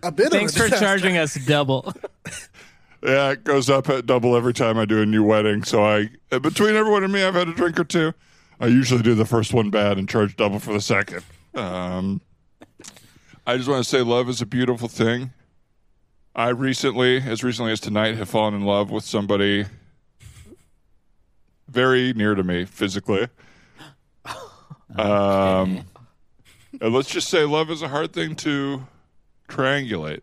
A bit Thanks of a for disaster. charging us double. Yeah, it goes up at double every time I do a new wedding. So I, uh, between everyone and me, I've had a drink or two. I usually do the first one bad and charge double for the second. Um, I just want to say love is a beautiful thing. I recently, as recently as tonight, have fallen in love with somebody very near to me physically. Um, and let's just say love is a hard thing to triangulate.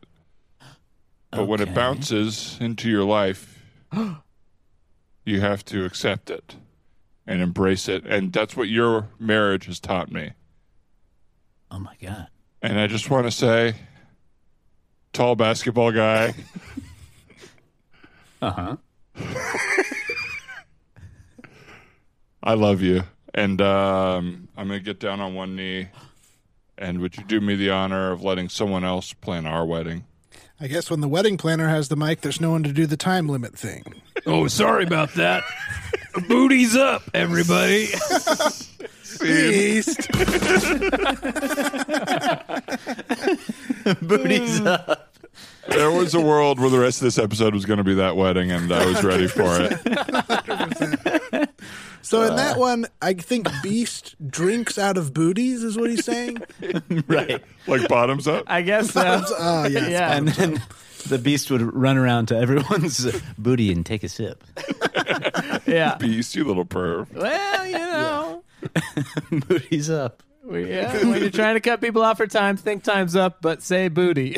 But when it Okay. bounces into your life, you have to accept it and embrace it. And that's what your marriage has taught me. Oh my god. And I just want to say, tall basketball guy, Uh huh. I love you. And um, I'm going to get down on one knee. And would you do me the honor of letting someone else plan our wedding? I guess when the wedding planner has the mic, there's no one to do the time limit thing. Oh, sorry about that. Booty's up, everybody. Beast. Booties mm. up. There was a world where the rest of this episode was going to be that wedding, and I was ready for it. So in uh. that one, I think Beast drinks out of booties, is what he's saying. Right. Like bottoms up. I guess so. Oh yeah, yeah. And then the beast would run around to everyone's booty and take a sip. yeah. Beast, you little perv. Well, you know. Booty's up. we- Yeah, when you're trying to cut people off for time, think time's up, but say booty.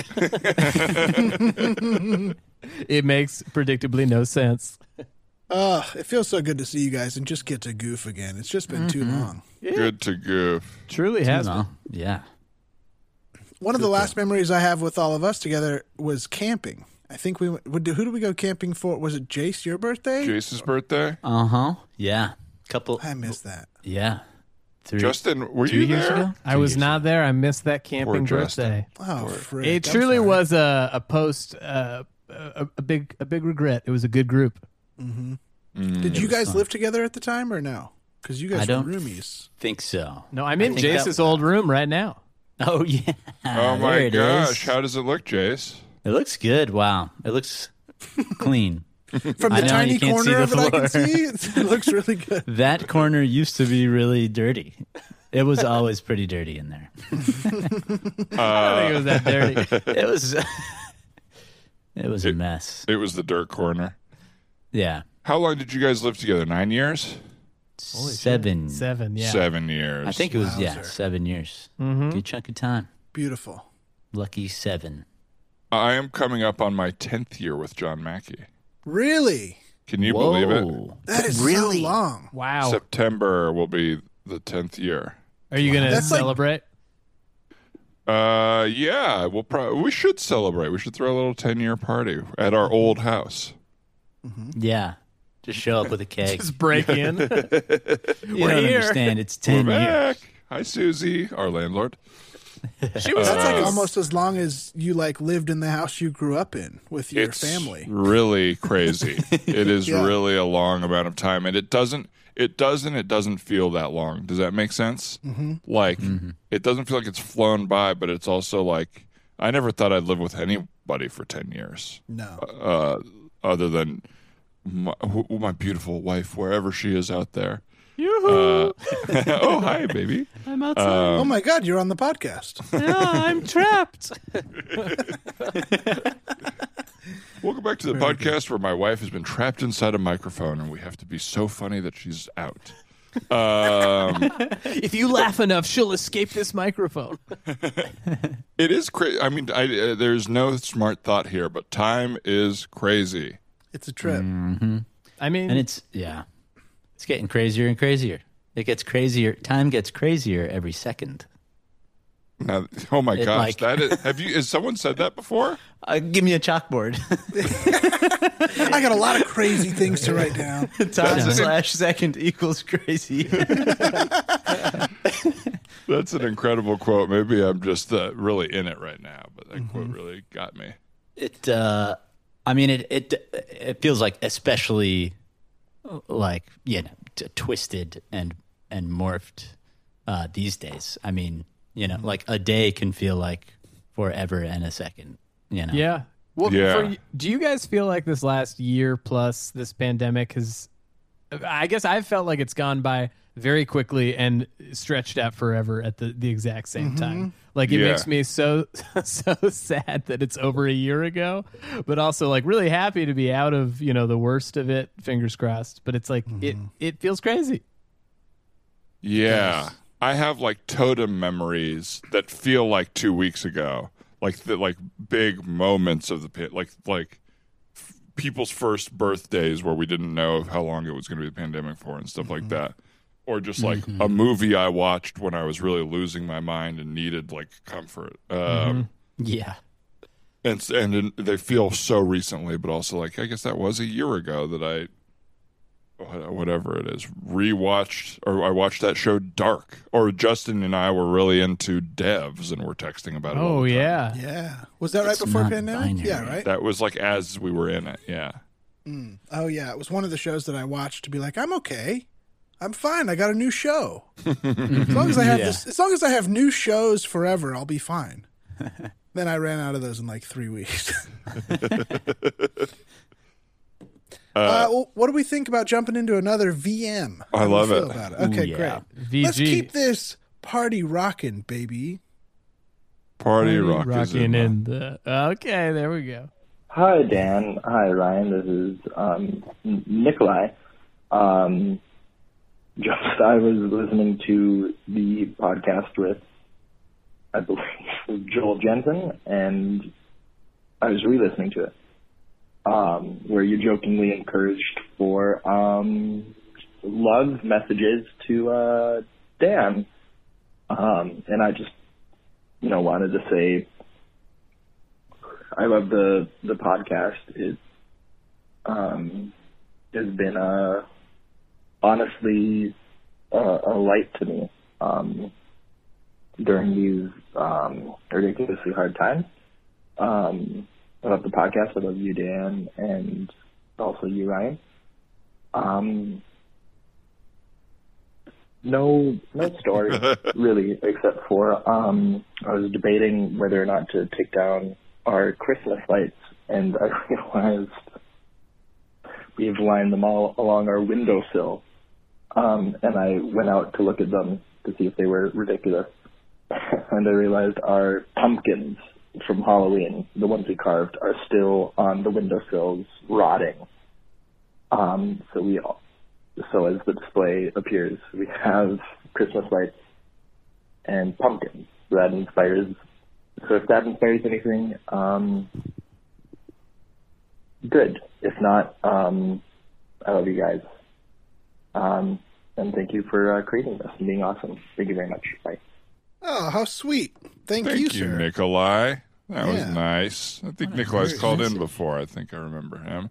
it makes predictably no sense. Oh, it feels so good to see you guys and just get to goof again. It's just been too mm-hmm. long. Good to goof. Truly has been. No. Yeah. One of the last memories I have with all of us together was camping. I think we went, would- who did we go camping for? Was it Jace your birthday? Jace's birthday. Uh huh. Yeah. Couple. I missed that. Yeah. Three, Justin, were two you years there? ago. I Two was years not there. I missed that camping Poor birthday. Oh, frick. It I'm truly sorry. was a, a post, uh, a, a big a big regret. It was a good group. Did you guys live together at the time or no? Because you guys I were don't roomies. think so. No, I'm in think that- Jace's old room right now. Oh yeah. Oh my gosh, is. how does it look, Jace? It looks good. Wow. It looks clean. From the tiny you can't see corner the of it, I can floor. see it, it looks really good. That corner used to be really dirty. It was always pretty dirty in there. Uh, I don't think it was that dirty. It was. it was a mess. It was the dirt corner. Yeah. How long did you guys live together? Nine years? Seven. Seven, yeah. Seven years. I think it was yeah, Wowzer. seven years. Mm-hmm. Good chunk of time. Beautiful. Lucky seven. I am coming up on my tenth year with John Mackey. Really? Can you believe it? That is Really? so long. Wow. September will be the tenth year. Are you going to That's like- celebrate? Uh, yeah, we'll probably we should celebrate. We should throw a little ten year party at our old house. Yeah. Just show up with a keg. Just break in. you We're don't here. understand. It's We're ten years. back. Hi, Susie, our landlord. she was That's like Uh, almost as long as you like lived in the house you grew up in with your it's family. really crazy. it is Yeah. really a long amount of time, and it doesn't. It doesn't. It doesn't feel that long. Does that make sense? Mm-hmm. Like it doesn't feel like it's flown by, but it's also like I never thought I'd live with anybody for ten years, No. uh, other than my, who- my beautiful wife, wherever she is out there. Uh, oh, hi, baby. I'm outside. oh my God, you're on the podcast. no, I'm trapped. Welcome back to the podcast where my wife has been trapped inside a microphone, and we have to be so funny that she's out. Um, if you laugh enough, she'll escape this microphone. it is crazy. I mean, I, uh, there's no smart thought here, but time is crazy. It's a trip. I mean, And it's yeah. It's getting crazier and crazier. It gets crazier. Time gets crazier every second. Now, oh my It, gosh, like- that is. Have you? Has someone said that before? Uh, give me a chalkboard. I got a lot of crazy things to write down. Time slash second equals crazy. That's an incredible quote. Maybe I'm just uh, really in it right now, but that quote really got me. it uh i mean it it it feels like especially like you know t- twisted and and morphed uh these days i mean you know like a day can feel like forever and a second you know yeah. Well, Yeah. For, do you guys feel like this last year plus this pandemic has? I guess I've felt like it's gone by very quickly and stretched out forever at the, the exact same mm-hmm. time. Like it Yeah. makes me so so sad that it's over a year ago, but also like really happy to be out of, you know, the worst of it, fingers crossed. But it's like it mm-hmm. it feels crazy. Yeah. I have like totem memories that feel like two weeks ago, like the like big moments of the pit, like like people's first birthdays where we didn't know how long it was going to be the pandemic for and stuff like mm-hmm. that, or just like mm-hmm. a movie I watched when I was really losing my mind and needed like comfort. Um, mm-hmm. Yeah. and s- and they feel so recently, but also like I guess that was a year ago that I, whatever it is, rewatched or I watched that show Dark. Or Justin and I were really into devs and were texting about it. all Oh the time. yeah. Yeah. Was that right before not pandemic? binary. Yeah, right? that was like as we were in it. Yeah, mm. Oh yeah, it was one of the shows that I watched to be like, I'm okay. I'm fine. I got a new show. as long as I have Yeah. this as long as I have new shows forever, I'll be fine. then I ran out of those in like three weeks. uh, well, what do we think about jumping into another VM? I How love it. About it? Okay, yeah. great. VG. Let's keep this party rocking, baby. party rock rocking in. in the Okay, there we go. Hi, Dan. Hi, Ryan. This is um, Nikolai. Um, just I was listening to the podcast with, I believe, Joel Jensen, and I was re-listening to it, um, where you jokingly encouraged for um, love messages to uh, Dan, um, and I just, you know, wanted to say I love the the podcast. It um, has been a honestly a, a light to me um, during these um, ridiculously hard times. Um, I love the podcast. I love you, Dan, and also you, Ryan. Um, no, no story really, except for um, I was debating whether or not to take down our Christmas lights, and I realized we've lined them all along our windowsill. Um, and I went out to look at them to see if they were ridiculous, and I realized our pumpkins from Halloween, the ones we carved, are still on the windowsills, rotting. Um, so we, so as the display appears, we have Christmas lights and pumpkins. So that inspires so if that inspires anything, um, good. If not, um, I love you guys. Um, and thank you for uh, creating this and being awesome. Thank you very much. Bye. Oh, how sweet! Thank, Thank you, you, sir. Nikolai. That was nice. I think Nikolai's called in before. I think I remember him.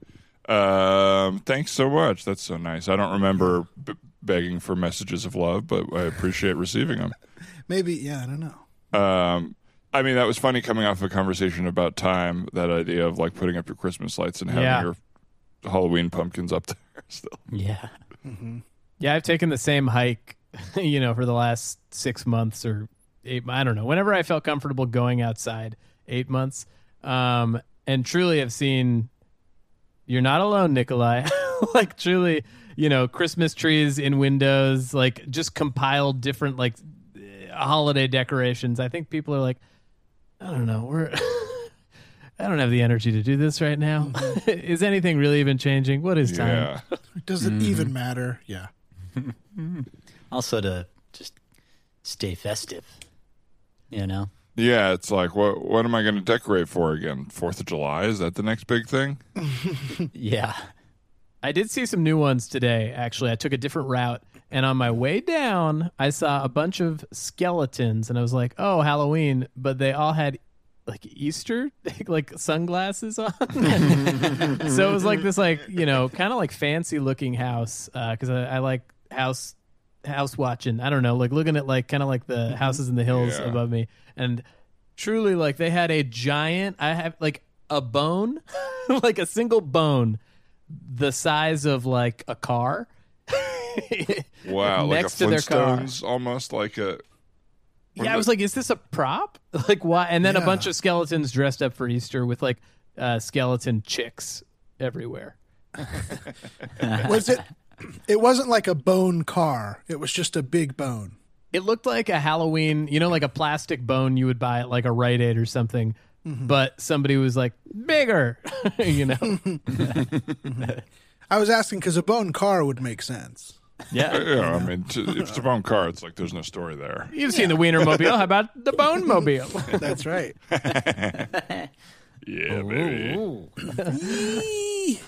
Um, thanks so much. That's so nice. I don't remember b- begging for messages of love, but I appreciate receiving them. Maybe, yeah, I don't know. Um, I mean, that was funny coming off of a conversation about time. That idea of like putting up your Christmas lights and having Yeah. your Halloween pumpkins up there. Still, Yeah. Yeah, I've taken the same hike, you know, for the last six months or eight. I don't know. Whenever I felt comfortable going outside, eight months, um, and truly I've seen. You're not alone, Nikolai. like truly, you know, Christmas trees in windows, like just compiled different like uh, holiday decorations. I think people are like, I don't know, we're. I don't have the energy to do this right now. is anything really even changing? What is time? yeah. Does it even matter? Yeah. Also to just stay festive. You know? Yeah, it's like what what am I going to decorate for again? Fourth of July is that the next big thing? Yeah. I did see some new ones today. Actually, I took a different route, and on my way down, I saw a bunch of skeletons, and I was like, "Oh, Halloween!" But they all had like Easter like sunglasses on, so it was like this like you know kind of like fancy looking house uh, because I, I like house house watching. I don't know, like looking at like kind of like the houses in the hills Yeah. above me, and truly like they had a giant. I have like a bone, like a single bone the size of like a car. Wow, next like to a their car. Almost like a Yeah, I was like, is this a prop? Like why? And then a bunch of skeletons dressed up for Easter with like uh, skeleton chicks everywhere. Was it It wasn't like a bone car. It was just a big bone. It looked like a Halloween, you know, like a plastic bone you would buy at like a Rite Aid or something. Mm-hmm. But somebody was like bigger, you know. I was asking because a bone car would make sense. Yeah. Yeah, I mean, t- if it's a bone car, it's like there's no story there. You've seen the Wiener Mobile. How about the Bone Mobile? That's right. Yeah, baby.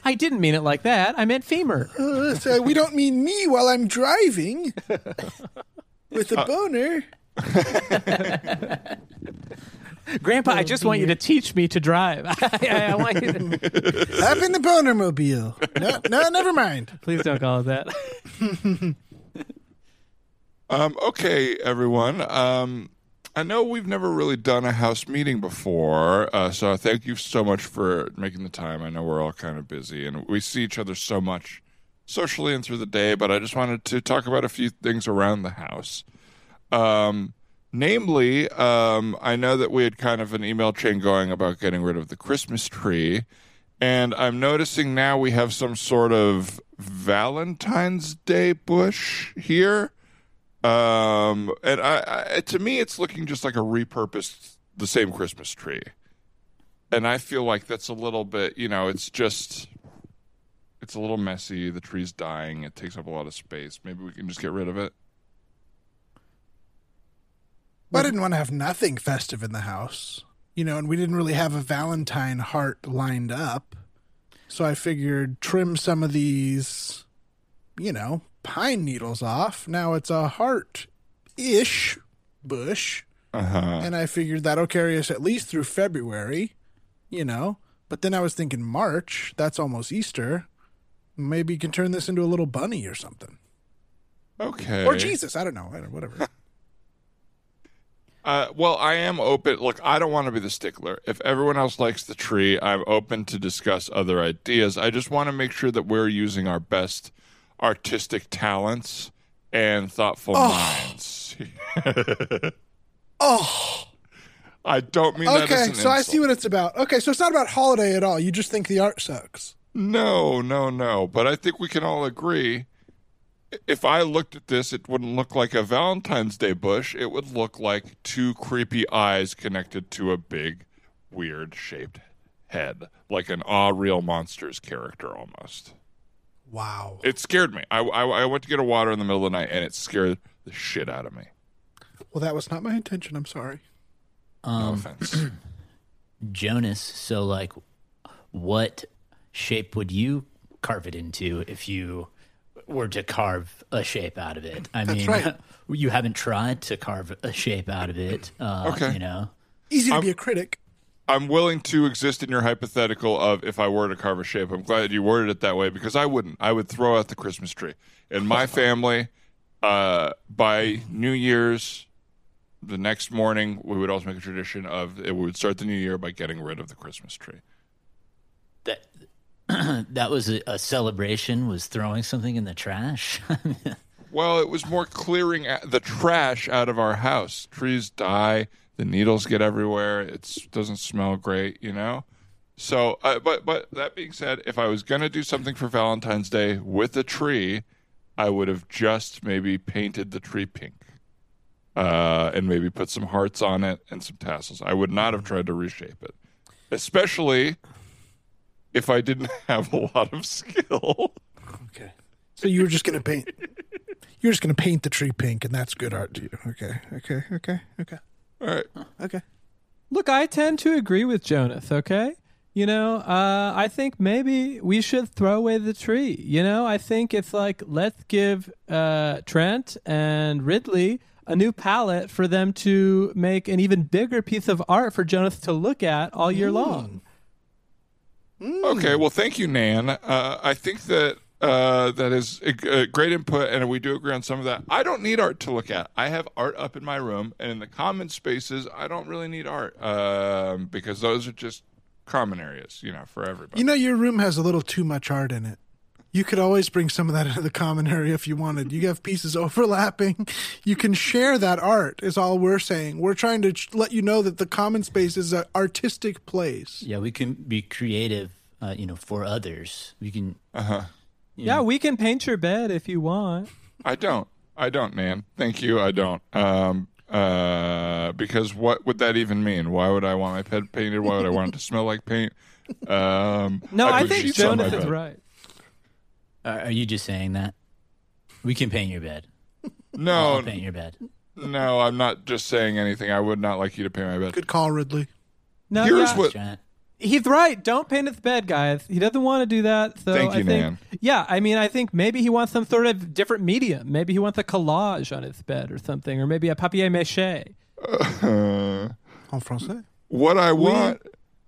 I didn't mean it like that. I meant femur. Uh, so we don't mean me while I'm driving with a boner. Grandpa, I just want you to teach me to drive. I, I want you to. Up in the boner mobile. No, no, never mind. Please don't call it that. Um, okay, everyone. Um, I know we've never really done a house meeting before, uh, so thank you so much for making the time. I know we're all kind of busy and we see each other so much socially and through the day, but I just wanted to talk about a few things around the house. Um, namely, um, I know that we had kind of an email chain going about getting rid of the Christmas tree, and I'm noticing now we have some sort of Valentine's Day bush here. Um, and I, I, to me, it's looking just like a repurposed, the same Christmas tree. And I feel like that's a little bit, you know, it's just, it's a little messy. The tree's dying. It takes up a lot of space. Maybe we can just get rid of it. I didn't want to have nothing festive in the house, you know, and we didn't really have a Valentine heart lined up. So I figured trim some of these, you know, pine needles off. Now it's a heart ish bush. Uh-huh. And I figured that'll carry us at least through February, you know. But then I was thinking March, that's almost Easter. Maybe you can turn this into a little bunny or something. Okay. Or Jesus, I don't know, I don't- whatever. Uh, well, I am open. Look, I don't want to be the stickler. If everyone else likes the tree, I'm open to discuss other ideas. I just want to make sure that we're using our best artistic talents and thoughtful minds. oh, I don't mean that okay. So I see what it's about. Okay, so it's not about holiday at all. You just think the art sucks. No, no, no. But I think we can all agree. If I looked at this, it wouldn't look like a Valentine's Day bush. It would look like two creepy eyes connected to a big, weird shaped head, like an Ah Real Monsters character almost. Wow. It scared me. I, I, I went to get a water in the middle of the night, and it scared the shit out of me. Well, that was not my intention. I'm sorry. No Um, offense. Jonas, so like, what shape would you carve it into if you were to carve a shape out of it? I That's mean, right. you haven't tried to carve a shape out of it. Uh, Okay. You know, Easy to I'm- be a critic. I'm willing to exist in your hypothetical of if I were to carve a shape. I'm glad you worded it that way because I wouldn't. I would throw out the Christmas tree. In my family, uh, by New Year's, the next morning, we would always make a tradition of it we would start the new year by getting rid of the Christmas tree. that that was a, a celebration. Was throwing something in the trash. Well, it was more clearing the trash out of our house. Trees die, the needles get everywhere. It doesn't smell great, you know. So, uh, but but that being said, if I was gonna do something for Valentine's Day with a tree, I would have just maybe painted the tree pink, uh, and maybe put some hearts on it and some tassels. I would not have tried to reshape it, especially if I didn't have a lot of skill. Okay. So you were just gonna paint. You're just gonna paint the tree pink, and that's good art to you. Okay. Okay. Okay. Okay. All right. Okay. Look, I tend to agree with Jonath, okay? You know, uh, I think maybe we should throw away the tree. You know, I think it's like, let's give uh, Trent and Ridley a new palette for them to make an even bigger piece of art for Jonath to look at all year long. Okay, well, thank you, Nan. Uh, I think that uh, that is a, a great input, and we do agree on some of that. I don't need art to look at. I have art up in my room, and in the common spaces, I don't really need art um, because those are just common areas, you know, for everybody. You know, your room has a little too much art in it. You could always bring some of that into the common area if you wanted. You have pieces overlapping. You can share that art, is all we're saying. We're trying to let you know that the common space is an artistic place. yeah, we can be creative. Uh, you know, for others, we can. uh-huh. Yeah, we can paint your bed if you want. I don't. I don't, man. Thank you. I don't. Um, uh, because what would that even mean? Why would I want my bed painted? Why would I want it to smell like paint? Um, No, I I think sheets on my Jonathan's right. Are, are you just saying that? We can paint your bed. No, I'll paint your bed. no, I'm not just saying anything. I would not like you to paint my bed. Good call, Ridley. No, Here's yeah, what- Trent. He's right. Don't paint his bed, guys. He doesn't want to do that. So Thank I you, think, Nan. yeah, I mean, I think maybe he wants some sort of different medium. Maybe he wants a collage on his bed or something, or maybe a papier mâché. Uh, En français. what I want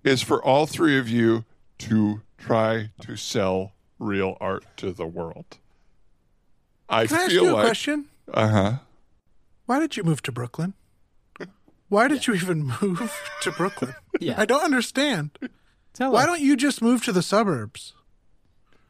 is for all three of you to try to sell real art to the world. I Can I ask feel you a like question? uh huh. Why did you move to Brooklyn? Why did you even move to Brooklyn? Yeah. I don't understand. Tell Why us. don't you just move to the suburbs?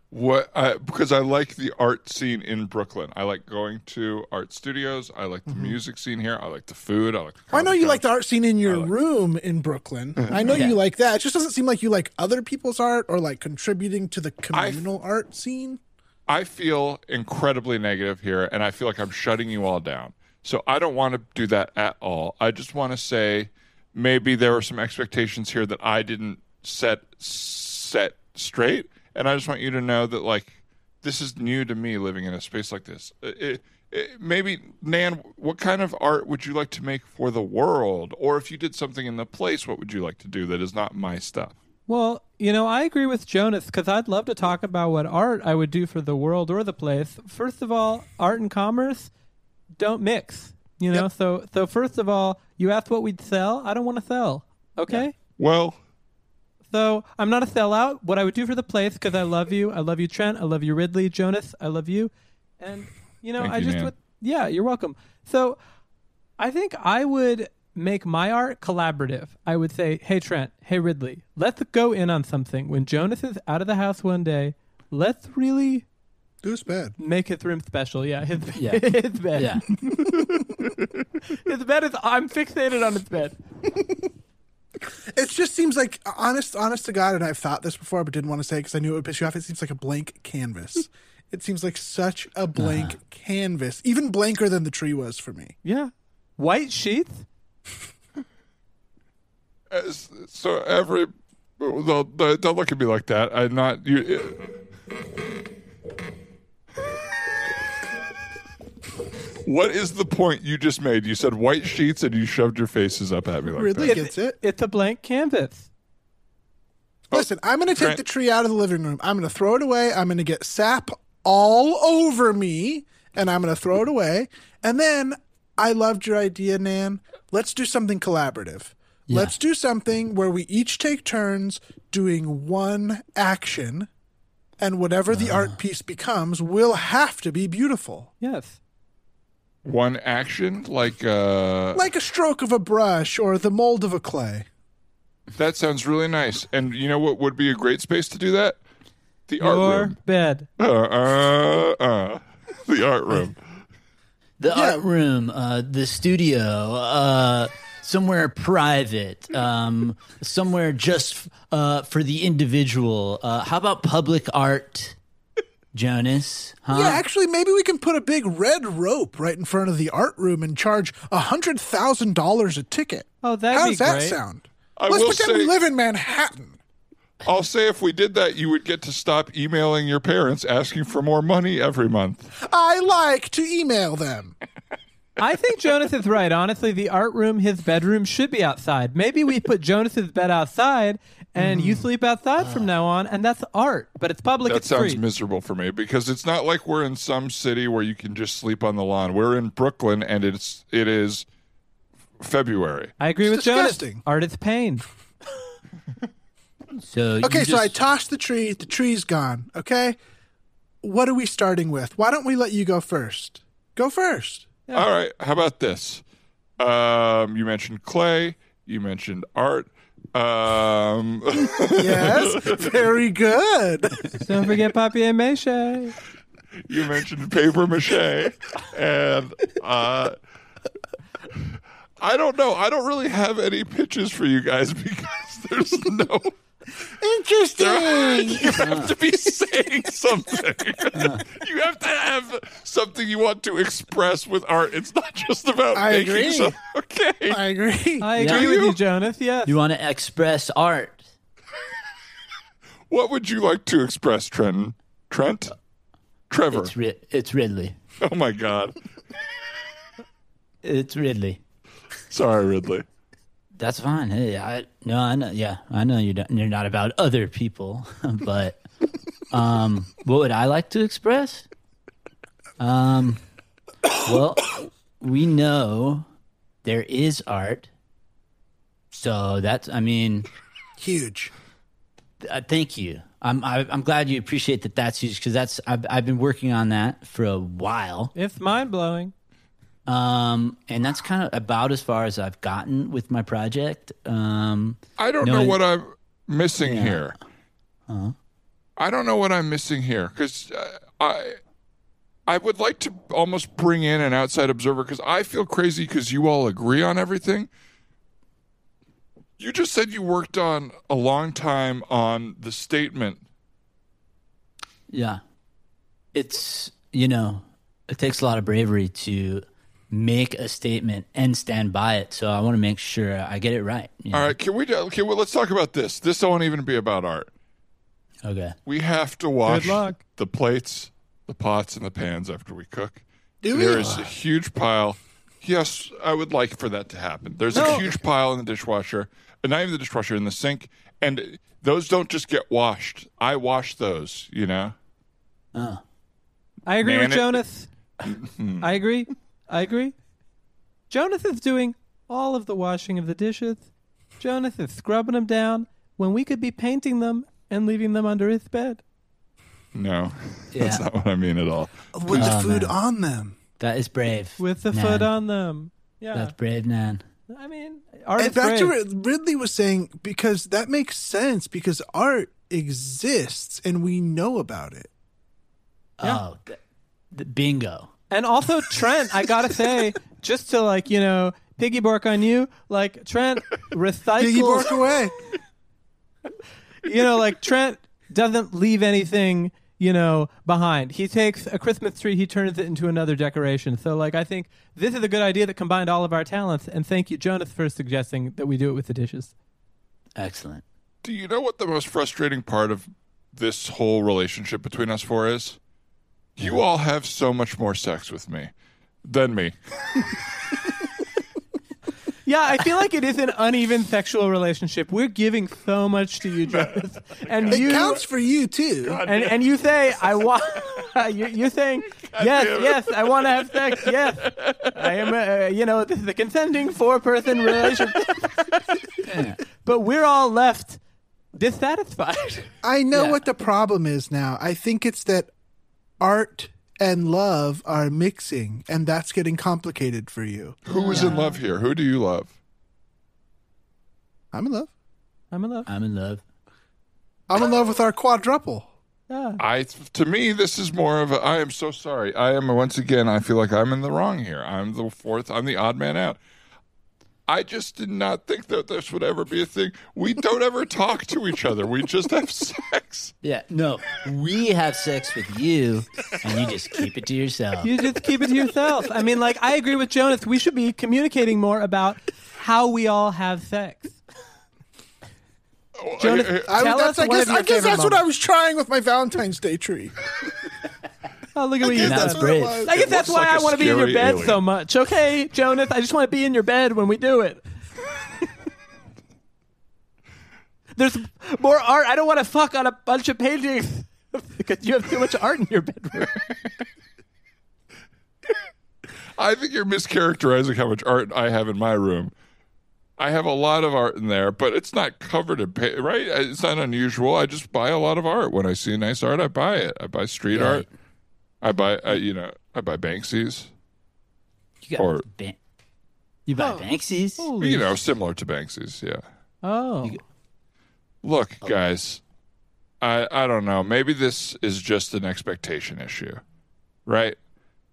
What? I, because I like the art scene in Brooklyn. I like going to art studios. I like the music scene here. I like the food. I like. The Mm-hmm. I know coffee you like the art scene in your room in Brooklyn. I know you like that. It just doesn't seem like you like other people's art or like contributing to the communal art scene. I feel incredibly negative here, and I feel like I'm shutting you all down. So I don't want to do that at all. I just want to say maybe there were some expectations here that I didn't set set straight, and I just want you to know that like this is new to me living in a space like this. Uh, it, it, maybe Nan, what kind of art would you like to make for the world, or if you did something in the place, what would you like to do that is not my stuff? Well, you know, I agree with Jonas because I'd love to talk about what art I would do for the world or the place. First of all, art and commerce don't mix. You know, so so first of all, you asked what we'd sell. I don't want to sell. Okay. Well, So I'm not a sellout. What I would do for the place because I love you. I love you, Trent. I love you, Ridley, Jonas. I love you, and you know, Thank I you, just Nan. would. Yeah, you're welcome. So I think I would make my art collaborative. I would say, hey Trent, hey Ridley, let's go in on something. When Jonas is out of the house one day, let's really Do his bed. make his room special. Yeah, his Yeah. his bed. Yeah. His bed is. I'm fixated on his bed. It just seems like honest, honest to God, and I've thought this before, but didn't want to say because I knew it would piss you off. It seems like a blank canvas. it seems like such a uh-huh. blank canvas, even blanker than the tree was for me. Yeah, white sheets. as- so every don't, don't look at me like that. I'm not you. What is the point you just made? You said white sheets and you shoved your faces up at me like Ridley that. gets it. It's a blank canvas. Listen, I'm going to take Trent- the tree out of the living room. I'm going to throw it away. I'm going to get sap all over me, and I'm going to throw it away. And then I loved your idea, Nan. Let's do something collaborative. Let's do something where we each take turns doing one action, and whatever the ah. art piece becomes will have to be beautiful. Yes. One action, like uh, Like a stroke of a brush or the mold of a clay. that sounds really nice. And you know what would be a great space to do that? The art Your room. bed. Uh, uh, uh, the art room. The Yeah. art room, uh, the studio, uh, somewhere private, um, somewhere just uh, for the individual. Uh, how about public art, Jonas? Huh? Yeah, actually, maybe we can put a big red rope right in front of the art room and charge a hundred thousand dollars a ticket. Oh, that'd How be does that great. sound? I Let's will pretend we live in Manhattan. I'll say if we did that, you would get to stop emailing your parents asking for more money every month. I like to email them. I think Jonas is right. Honestly, the art room, his bedroom should be outside. Maybe we put Jonas's bed outside and you sleep outside from now on, and that's art. But it's public. That it's sounds free. miserable for me because it's not like we're in some city where you can just sleep on the lawn. We're in Brooklyn and it's it is February. I agree It's with Jonas. disgusting. Art is pain. So Okay, you so I just- tossed the tree. The tree's gone. Okay. What are we starting with? Why don't we let you go first? Go first. All right, how about this? Um, you mentioned clay. You mentioned art. Um, Yes. Very good. Don't forget papier mâché. you mentioned paper mache, and uh, I don't know. I don't really have any pitches for you guys because there's no Interesting. you have to be saying something. you have to have something you want to express with art. It's not just about I making agree. some- Okay. I agree. I agree Do with you? you, Jonas. Yes. You want to express art. what would you like to express, Trenton? Trent? Trevor. It's Rid- it's Ridley. oh my God. It's Ridley. Sorry, Ridley. That's fine. Hey, I no, I know. Yeah, I know you're not, you're not about other people, but um, what would I like to express? Um, well, we know there is art, so that's. I mean, Huge. uh, thank you. I'm I, I'm glad you appreciate that. That's huge because that's I've I've been working on that for a while. It's mind blowing. Um, and that's kind of about as far as I've gotten with my project. Um, I don't know what I'm missing Yeah. here. I don't know what I'm missing here because uh, I I would like to almost bring in an outside observer because I feel crazy because you all agree on everything. You just said you worked on a long time on the statement. Yeah. It's, you know, it takes a lot of bravery to make a statement and stand by it. So I want to make sure I get it right. you know? All right, can we? Uh, okay, well, let's talk about this. This won't even be about art. Okay. We have to wash the plates, the pots, and the pans after we cook. Do we? There is a huge pile. Yes, I would like for that to happen. There's a huge pile in the dishwasher, and not even the dishwasher, in the sink, and those don't just get washed. I wash those, you know. Oh. I agree Man, with it- Jonas. Mm-hmm. I agree. I agree. Jonas is doing all of the washing of the dishes. Jonas is scrubbing them down when we could be painting them and leaving them under his bed. No, that's Yeah. not what I mean at all. With the Oh, food man. on them. That is brave. with the Nan. foot on them. Yeah, That's brave, Nan. I mean, art And is back to brave. what Ridley was saying, because that makes sense because art exists and we know about it. Oh, th- the bingo. And also Trent, I gotta say, just to like you know piggyback on you, like Trent Biggie recycles. Bork away. you know, like Trent doesn't leave anything, you know, behind. He takes a Christmas tree, he turns it into another decoration. So, like, I think this is a good idea that combined all of our talents. And thank you, Jonas, for suggesting that we do it with the dishes. Excellent. Do you know what the most frustrating part of this whole relationship between us four is? You all have so much more sex with me than me. Yeah, I feel like it is an uneven sexual relationship. We're giving so much to you, Jonas, and It you counts for you too. and and you say I want. you, you're saying yes, yes, I want to have sex. Yes, I am. Uh, you know, this is a consenting four-person relationship. but we're all left dissatisfied. I know Yeah. what the problem is now. I think it's that art and love are mixing, and that's getting complicated for you. Who is in love here? Who do you love? I'm in love. I'm in love. I'm in love. I'm in love with our quadruple. Yeah. I to me this is more of a I am so sorry. I am once again I feel like I'm in the wrong here. I'm the fourth I'm the odd man out. I just did not think that this would ever be a thing. We don't ever talk to each other. We just have sex. Yeah, no, we have sex with you, and you just keep it to yourself. You just keep it to yourself. I mean, like, I agree with Jonas. We should be communicating more about how we all have sex. Oh, Jonas, I- I, tell that's, us I one guess, I guess favorite that's what I was trying with my Valentine's Day tree. Oh, look at what you That's said. what it brave. was. I guess It that's why like I a want to be in your bed alien. so much. Okay, Jonas, I just want to be in your bed when we do it. There's more art. I don't want to fuck on a bunch of paintings because you have too much art in your bedroom. I think you're mischaracterizing how much art I have in my room. I have a lot of art in there, but it's not covered in paint, right. It's not unusual. I just buy a lot of art when I see nice art. I buy it. I buy street Yeah. art. I buy, I, you know, I buy Banksy's. You got Or- Ban- you buy Banksy's? Holy You know, similar to Banksy's. Yeah. Oh, Look, guys, I I don't know. Maybe this is just an expectation issue, right?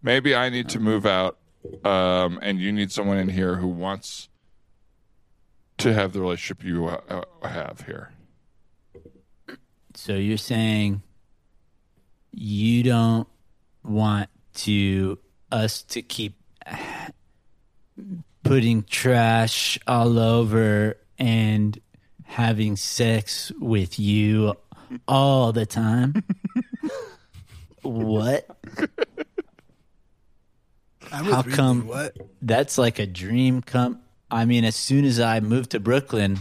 Maybe I need to move out, um, and you need someone in here who wants to have the relationship you uh, uh, have here. So you're saying you don't want to us to keep putting trash all over and having sex with you all the time? what? How come- What? That's like a dream come. I mean, as soon as I moved to Brooklyn,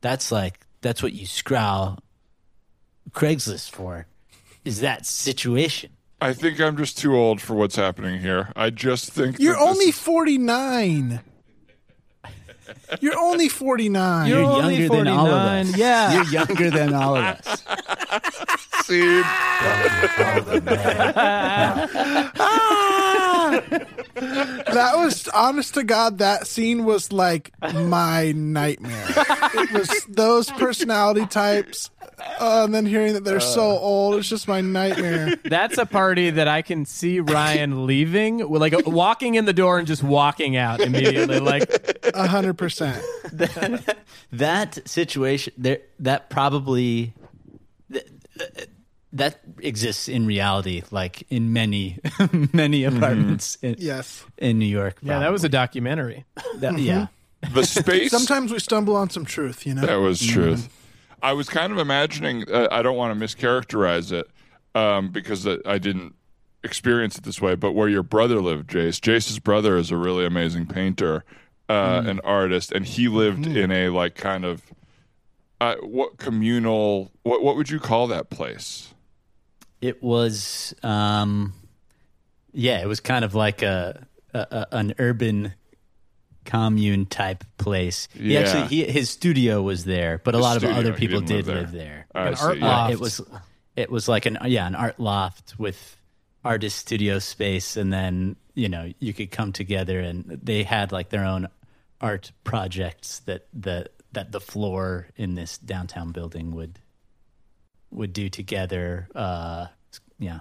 that's like that's what you scroll Craigslist for. Is that situation? I think I'm just too old for what's happening here. I just think You're that only is- 49. You're only 49. You're You're only younger than all of us. Yeah. You're younger than all of us. seed. that was honest to God. That scene was like my nightmare. it was those personality types, uh, and then hearing that they're so uh. old. It's just my nightmare. That's a party that I can see Ryan leaving, like walking in the door and just walking out immediately. Like, A hundred percent. that situation there that probably th- th- that exists in reality like in many many mm-hmm. apartments in, Yes. in new york yeah, that was a documentary. probably. That- yeah mm-hmm. The space. Sometimes we stumble on some truth, you know. That was mm-hmm. truth. I was kind of imagining. Uh, I don't want to mischaracterize it um, because I didn't experience it this way. But where your brother lived, Jace. Jace's brother is a really amazing painter, uh, an artist, and he lived in a like kind of uh, what communal. What what would you call that place? it was um yeah it was kind of like a, a, a an urban commune type place he Yeah. actually he, his studio was there but a His lot studio, of other people didn't live there. live there I An see, art yeah. Loft. it was it was like an yeah an art loft with artist studio space and then you know you could come together and they had like their own art projects that the that the floor in this downtown building would would do together uh yeah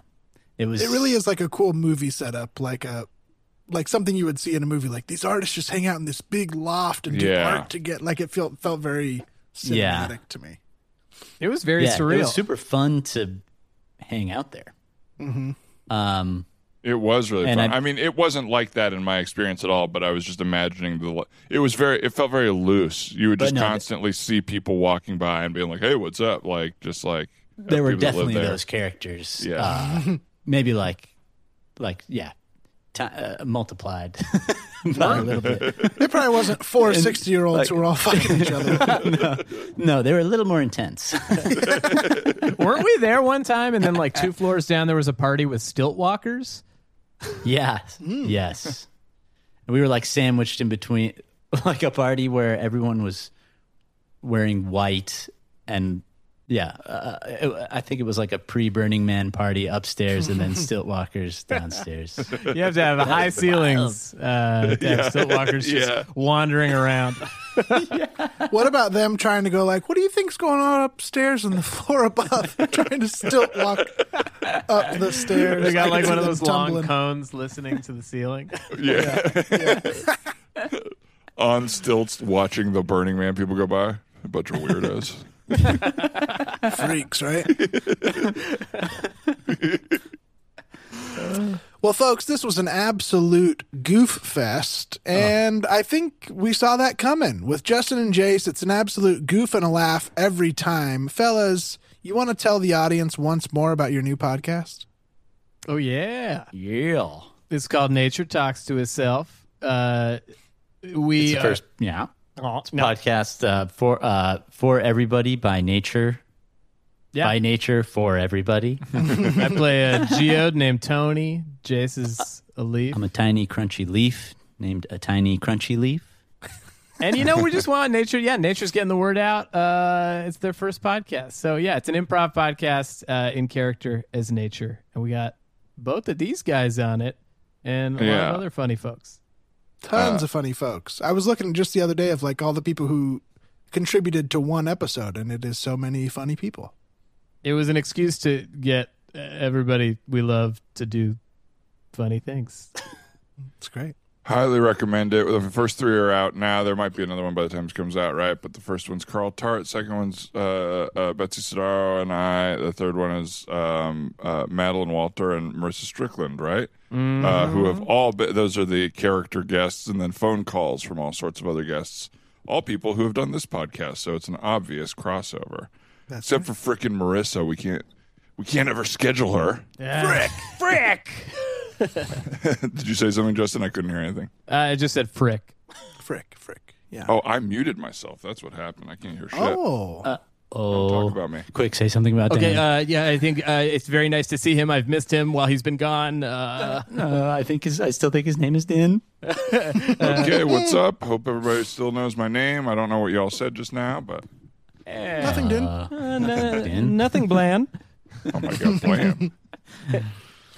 it was It really is like a cool movie setup, like a like something you would see in a movie. Like these artists just hang out in this big loft and do Yeah. art to get. Like it felt felt very cinematic Yeah. to me. It was very yeah, surreal. it was super fun to hang out there um It was really fun. I- I, mean, it wasn't like that in my experience at all. But I was just imagining the. It was very. It felt very loose. You would just no, constantly see people walking by and being like, "Hey, what's up?" Like just like there were people that live definitely there. those characters Yeah. uh, maybe like like yeah ti uh, multiplied by a little bit It probably wasn't four 60 year olds who were all fighting each other. no they were a little more intense Weren't we there one time? And then, like two floors down, there was a party with stilt walkers. yeah yes and we were like sandwiched in between like a party where everyone was wearing white and yeah uh, it- i think it was like a pre-burning man party upstairs and then stilt walkers downstairs You have to have high ceilings uh, to have stilt walkers just Yeah. wandering around. what about them trying to go like, what do you think's going on upstairs on the floor above? trying to stilt walk up the stairs. They got like one of them those long cones listening to the ceiling. Yeah. On stilts, watching the Burning Man people go by. A bunch of weirdos. Freaks, right? well, folks, this was an absolute goof fest, and I think we saw that coming with Justin and Jace. It's an absolute goof and a laugh every time, fellas. You want to tell the audience once more about your new podcast? Oh yeah, yeah it's called Nature Talks to Itself. Uh, we it's the first yeah oh, no, podcast uh, for uh, for everybody by nature yeah. by nature for everybody I play a geode named Tony. Jace is a leaf. i'm a tiny crunchy leaf named a tiny crunchy leaf And you know, we just want nature. Yeah, nature's getting the word out. Uh, it's their first podcast, so yeah, it's an improv podcast uh, in character as nature, and we got both of these guys on it, and a lot Yeah. of other funny folks. Tons of funny folks. I was looking just the other day of like all the people who contributed to one episode, and it is so many funny people. It was an excuse to get uh, everybody we love to do funny things. It's great. Highly recommend it. The first three are out now. There might be another one by the time it comes out, right? But the first one's Carl Tart. Second one's uh, uh, Betsy Sodaro and I. The third one is um, uh, Madeline Walter and Marissa Strickland, right? Uh, who have all been, those are the character guests, and then phone calls from all sorts of other guests. All people who have done this podcast, so it's an obvious crossover. Except for frickin' Marissa, we can't we can't ever schedule her. Frick! Frick! Did you say something, Justin? I couldn't hear anything. Uh, I just said frick. Frick, frick. Yeah. Oh, I muted myself. That's what happened. I can't hear shit. Oh. Don't Oh, talk about me. quick, say something about Okay, Dan. uh, yeah, I think uh, it's very nice to see him. I've missed him while he's been gone. Uh, Uh, I think his, I still think his name is Dan. Okay, what's up? Hope everybody still knows my name. I don't know what y'all said just now, but Nothing, dude. uh, n- Dan. nothing bland. oh my god, blam.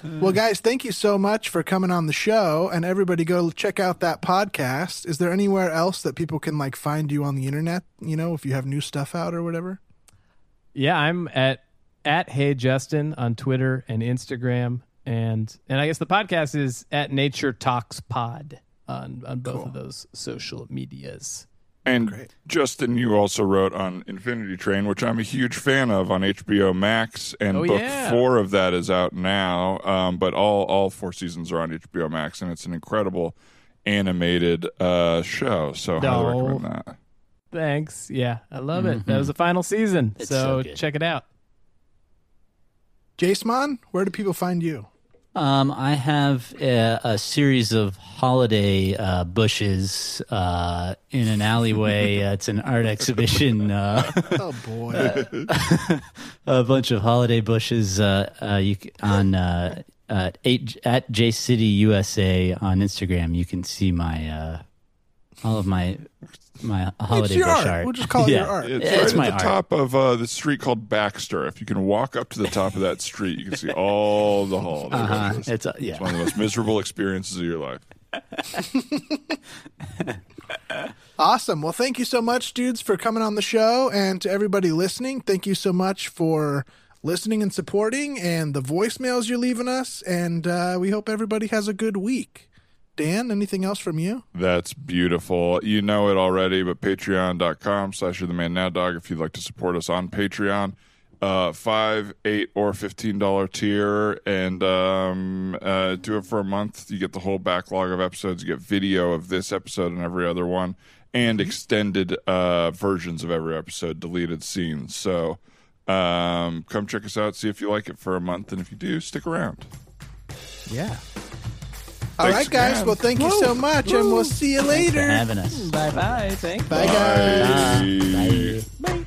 Well, guys, thank you so much for coming on the show, and everybody go check out that podcast. Is there anywhere else that people can like find you on the internet? You know, if you have new stuff out or whatever. Yeah, I'm at at Hey Justin on Twitter and Instagram, and and I guess the podcast is at Nature Talks Pod on on both of those social medias. And Justin, you also wrote on Infinity Train, which I'm a huge fan of on HBO Max, and Oh, book yeah. four of that is out now. Um, but all all four seasons are on HBO Max, and it's an incredible animated uh, show. So highly No. recommend that. Thanks. Yeah, I love it. That was the final season, It's so, so check it out. Jasmine, where do people find you? Um, I have a, a series of holiday uh, bushes uh, in an alleyway. uh, it's an art exhibition. Uh, Oh boy. a bunch of holiday bushes uh, uh, you on uh, uh, eight, at J City USA on Instagram. You can see my uh, all of my my holiday it's your bush art. art. We'll just call it Yeah. your art. It's Yeah, right it's at my the art. top of uh, the street called Baxter. If you can walk up to the top of that street, you can see all the holiday Uh-huh. bushes. It's uh, It's one of the most miserable experiences of your life. Awesome. Well, thank you so much, dudes, for coming on the show. And to everybody listening, thank you so much for listening and supporting and the voicemails you're leaving us. And uh, we hope everybody has a good week. Dan, anything else from you? That's beautiful. You know it already, but patreon.com slash you're the man now dog if you'd like to support us on Patreon. Uh, five, eight, or fifteen dollar tier, and um, uh, do it for a month. You get the whole backlog of episodes. You get video of this episode and every other one, and extended uh, versions of every episode, deleted scenes. So um, come check us out, see if you like it for a month, and if you do, stick around. Yeah. All right, guys. again. Well, thank you so much, and we'll see you Thanks for later. having us. Bye bye. Thanks. Bye, guys. Bye. Bye.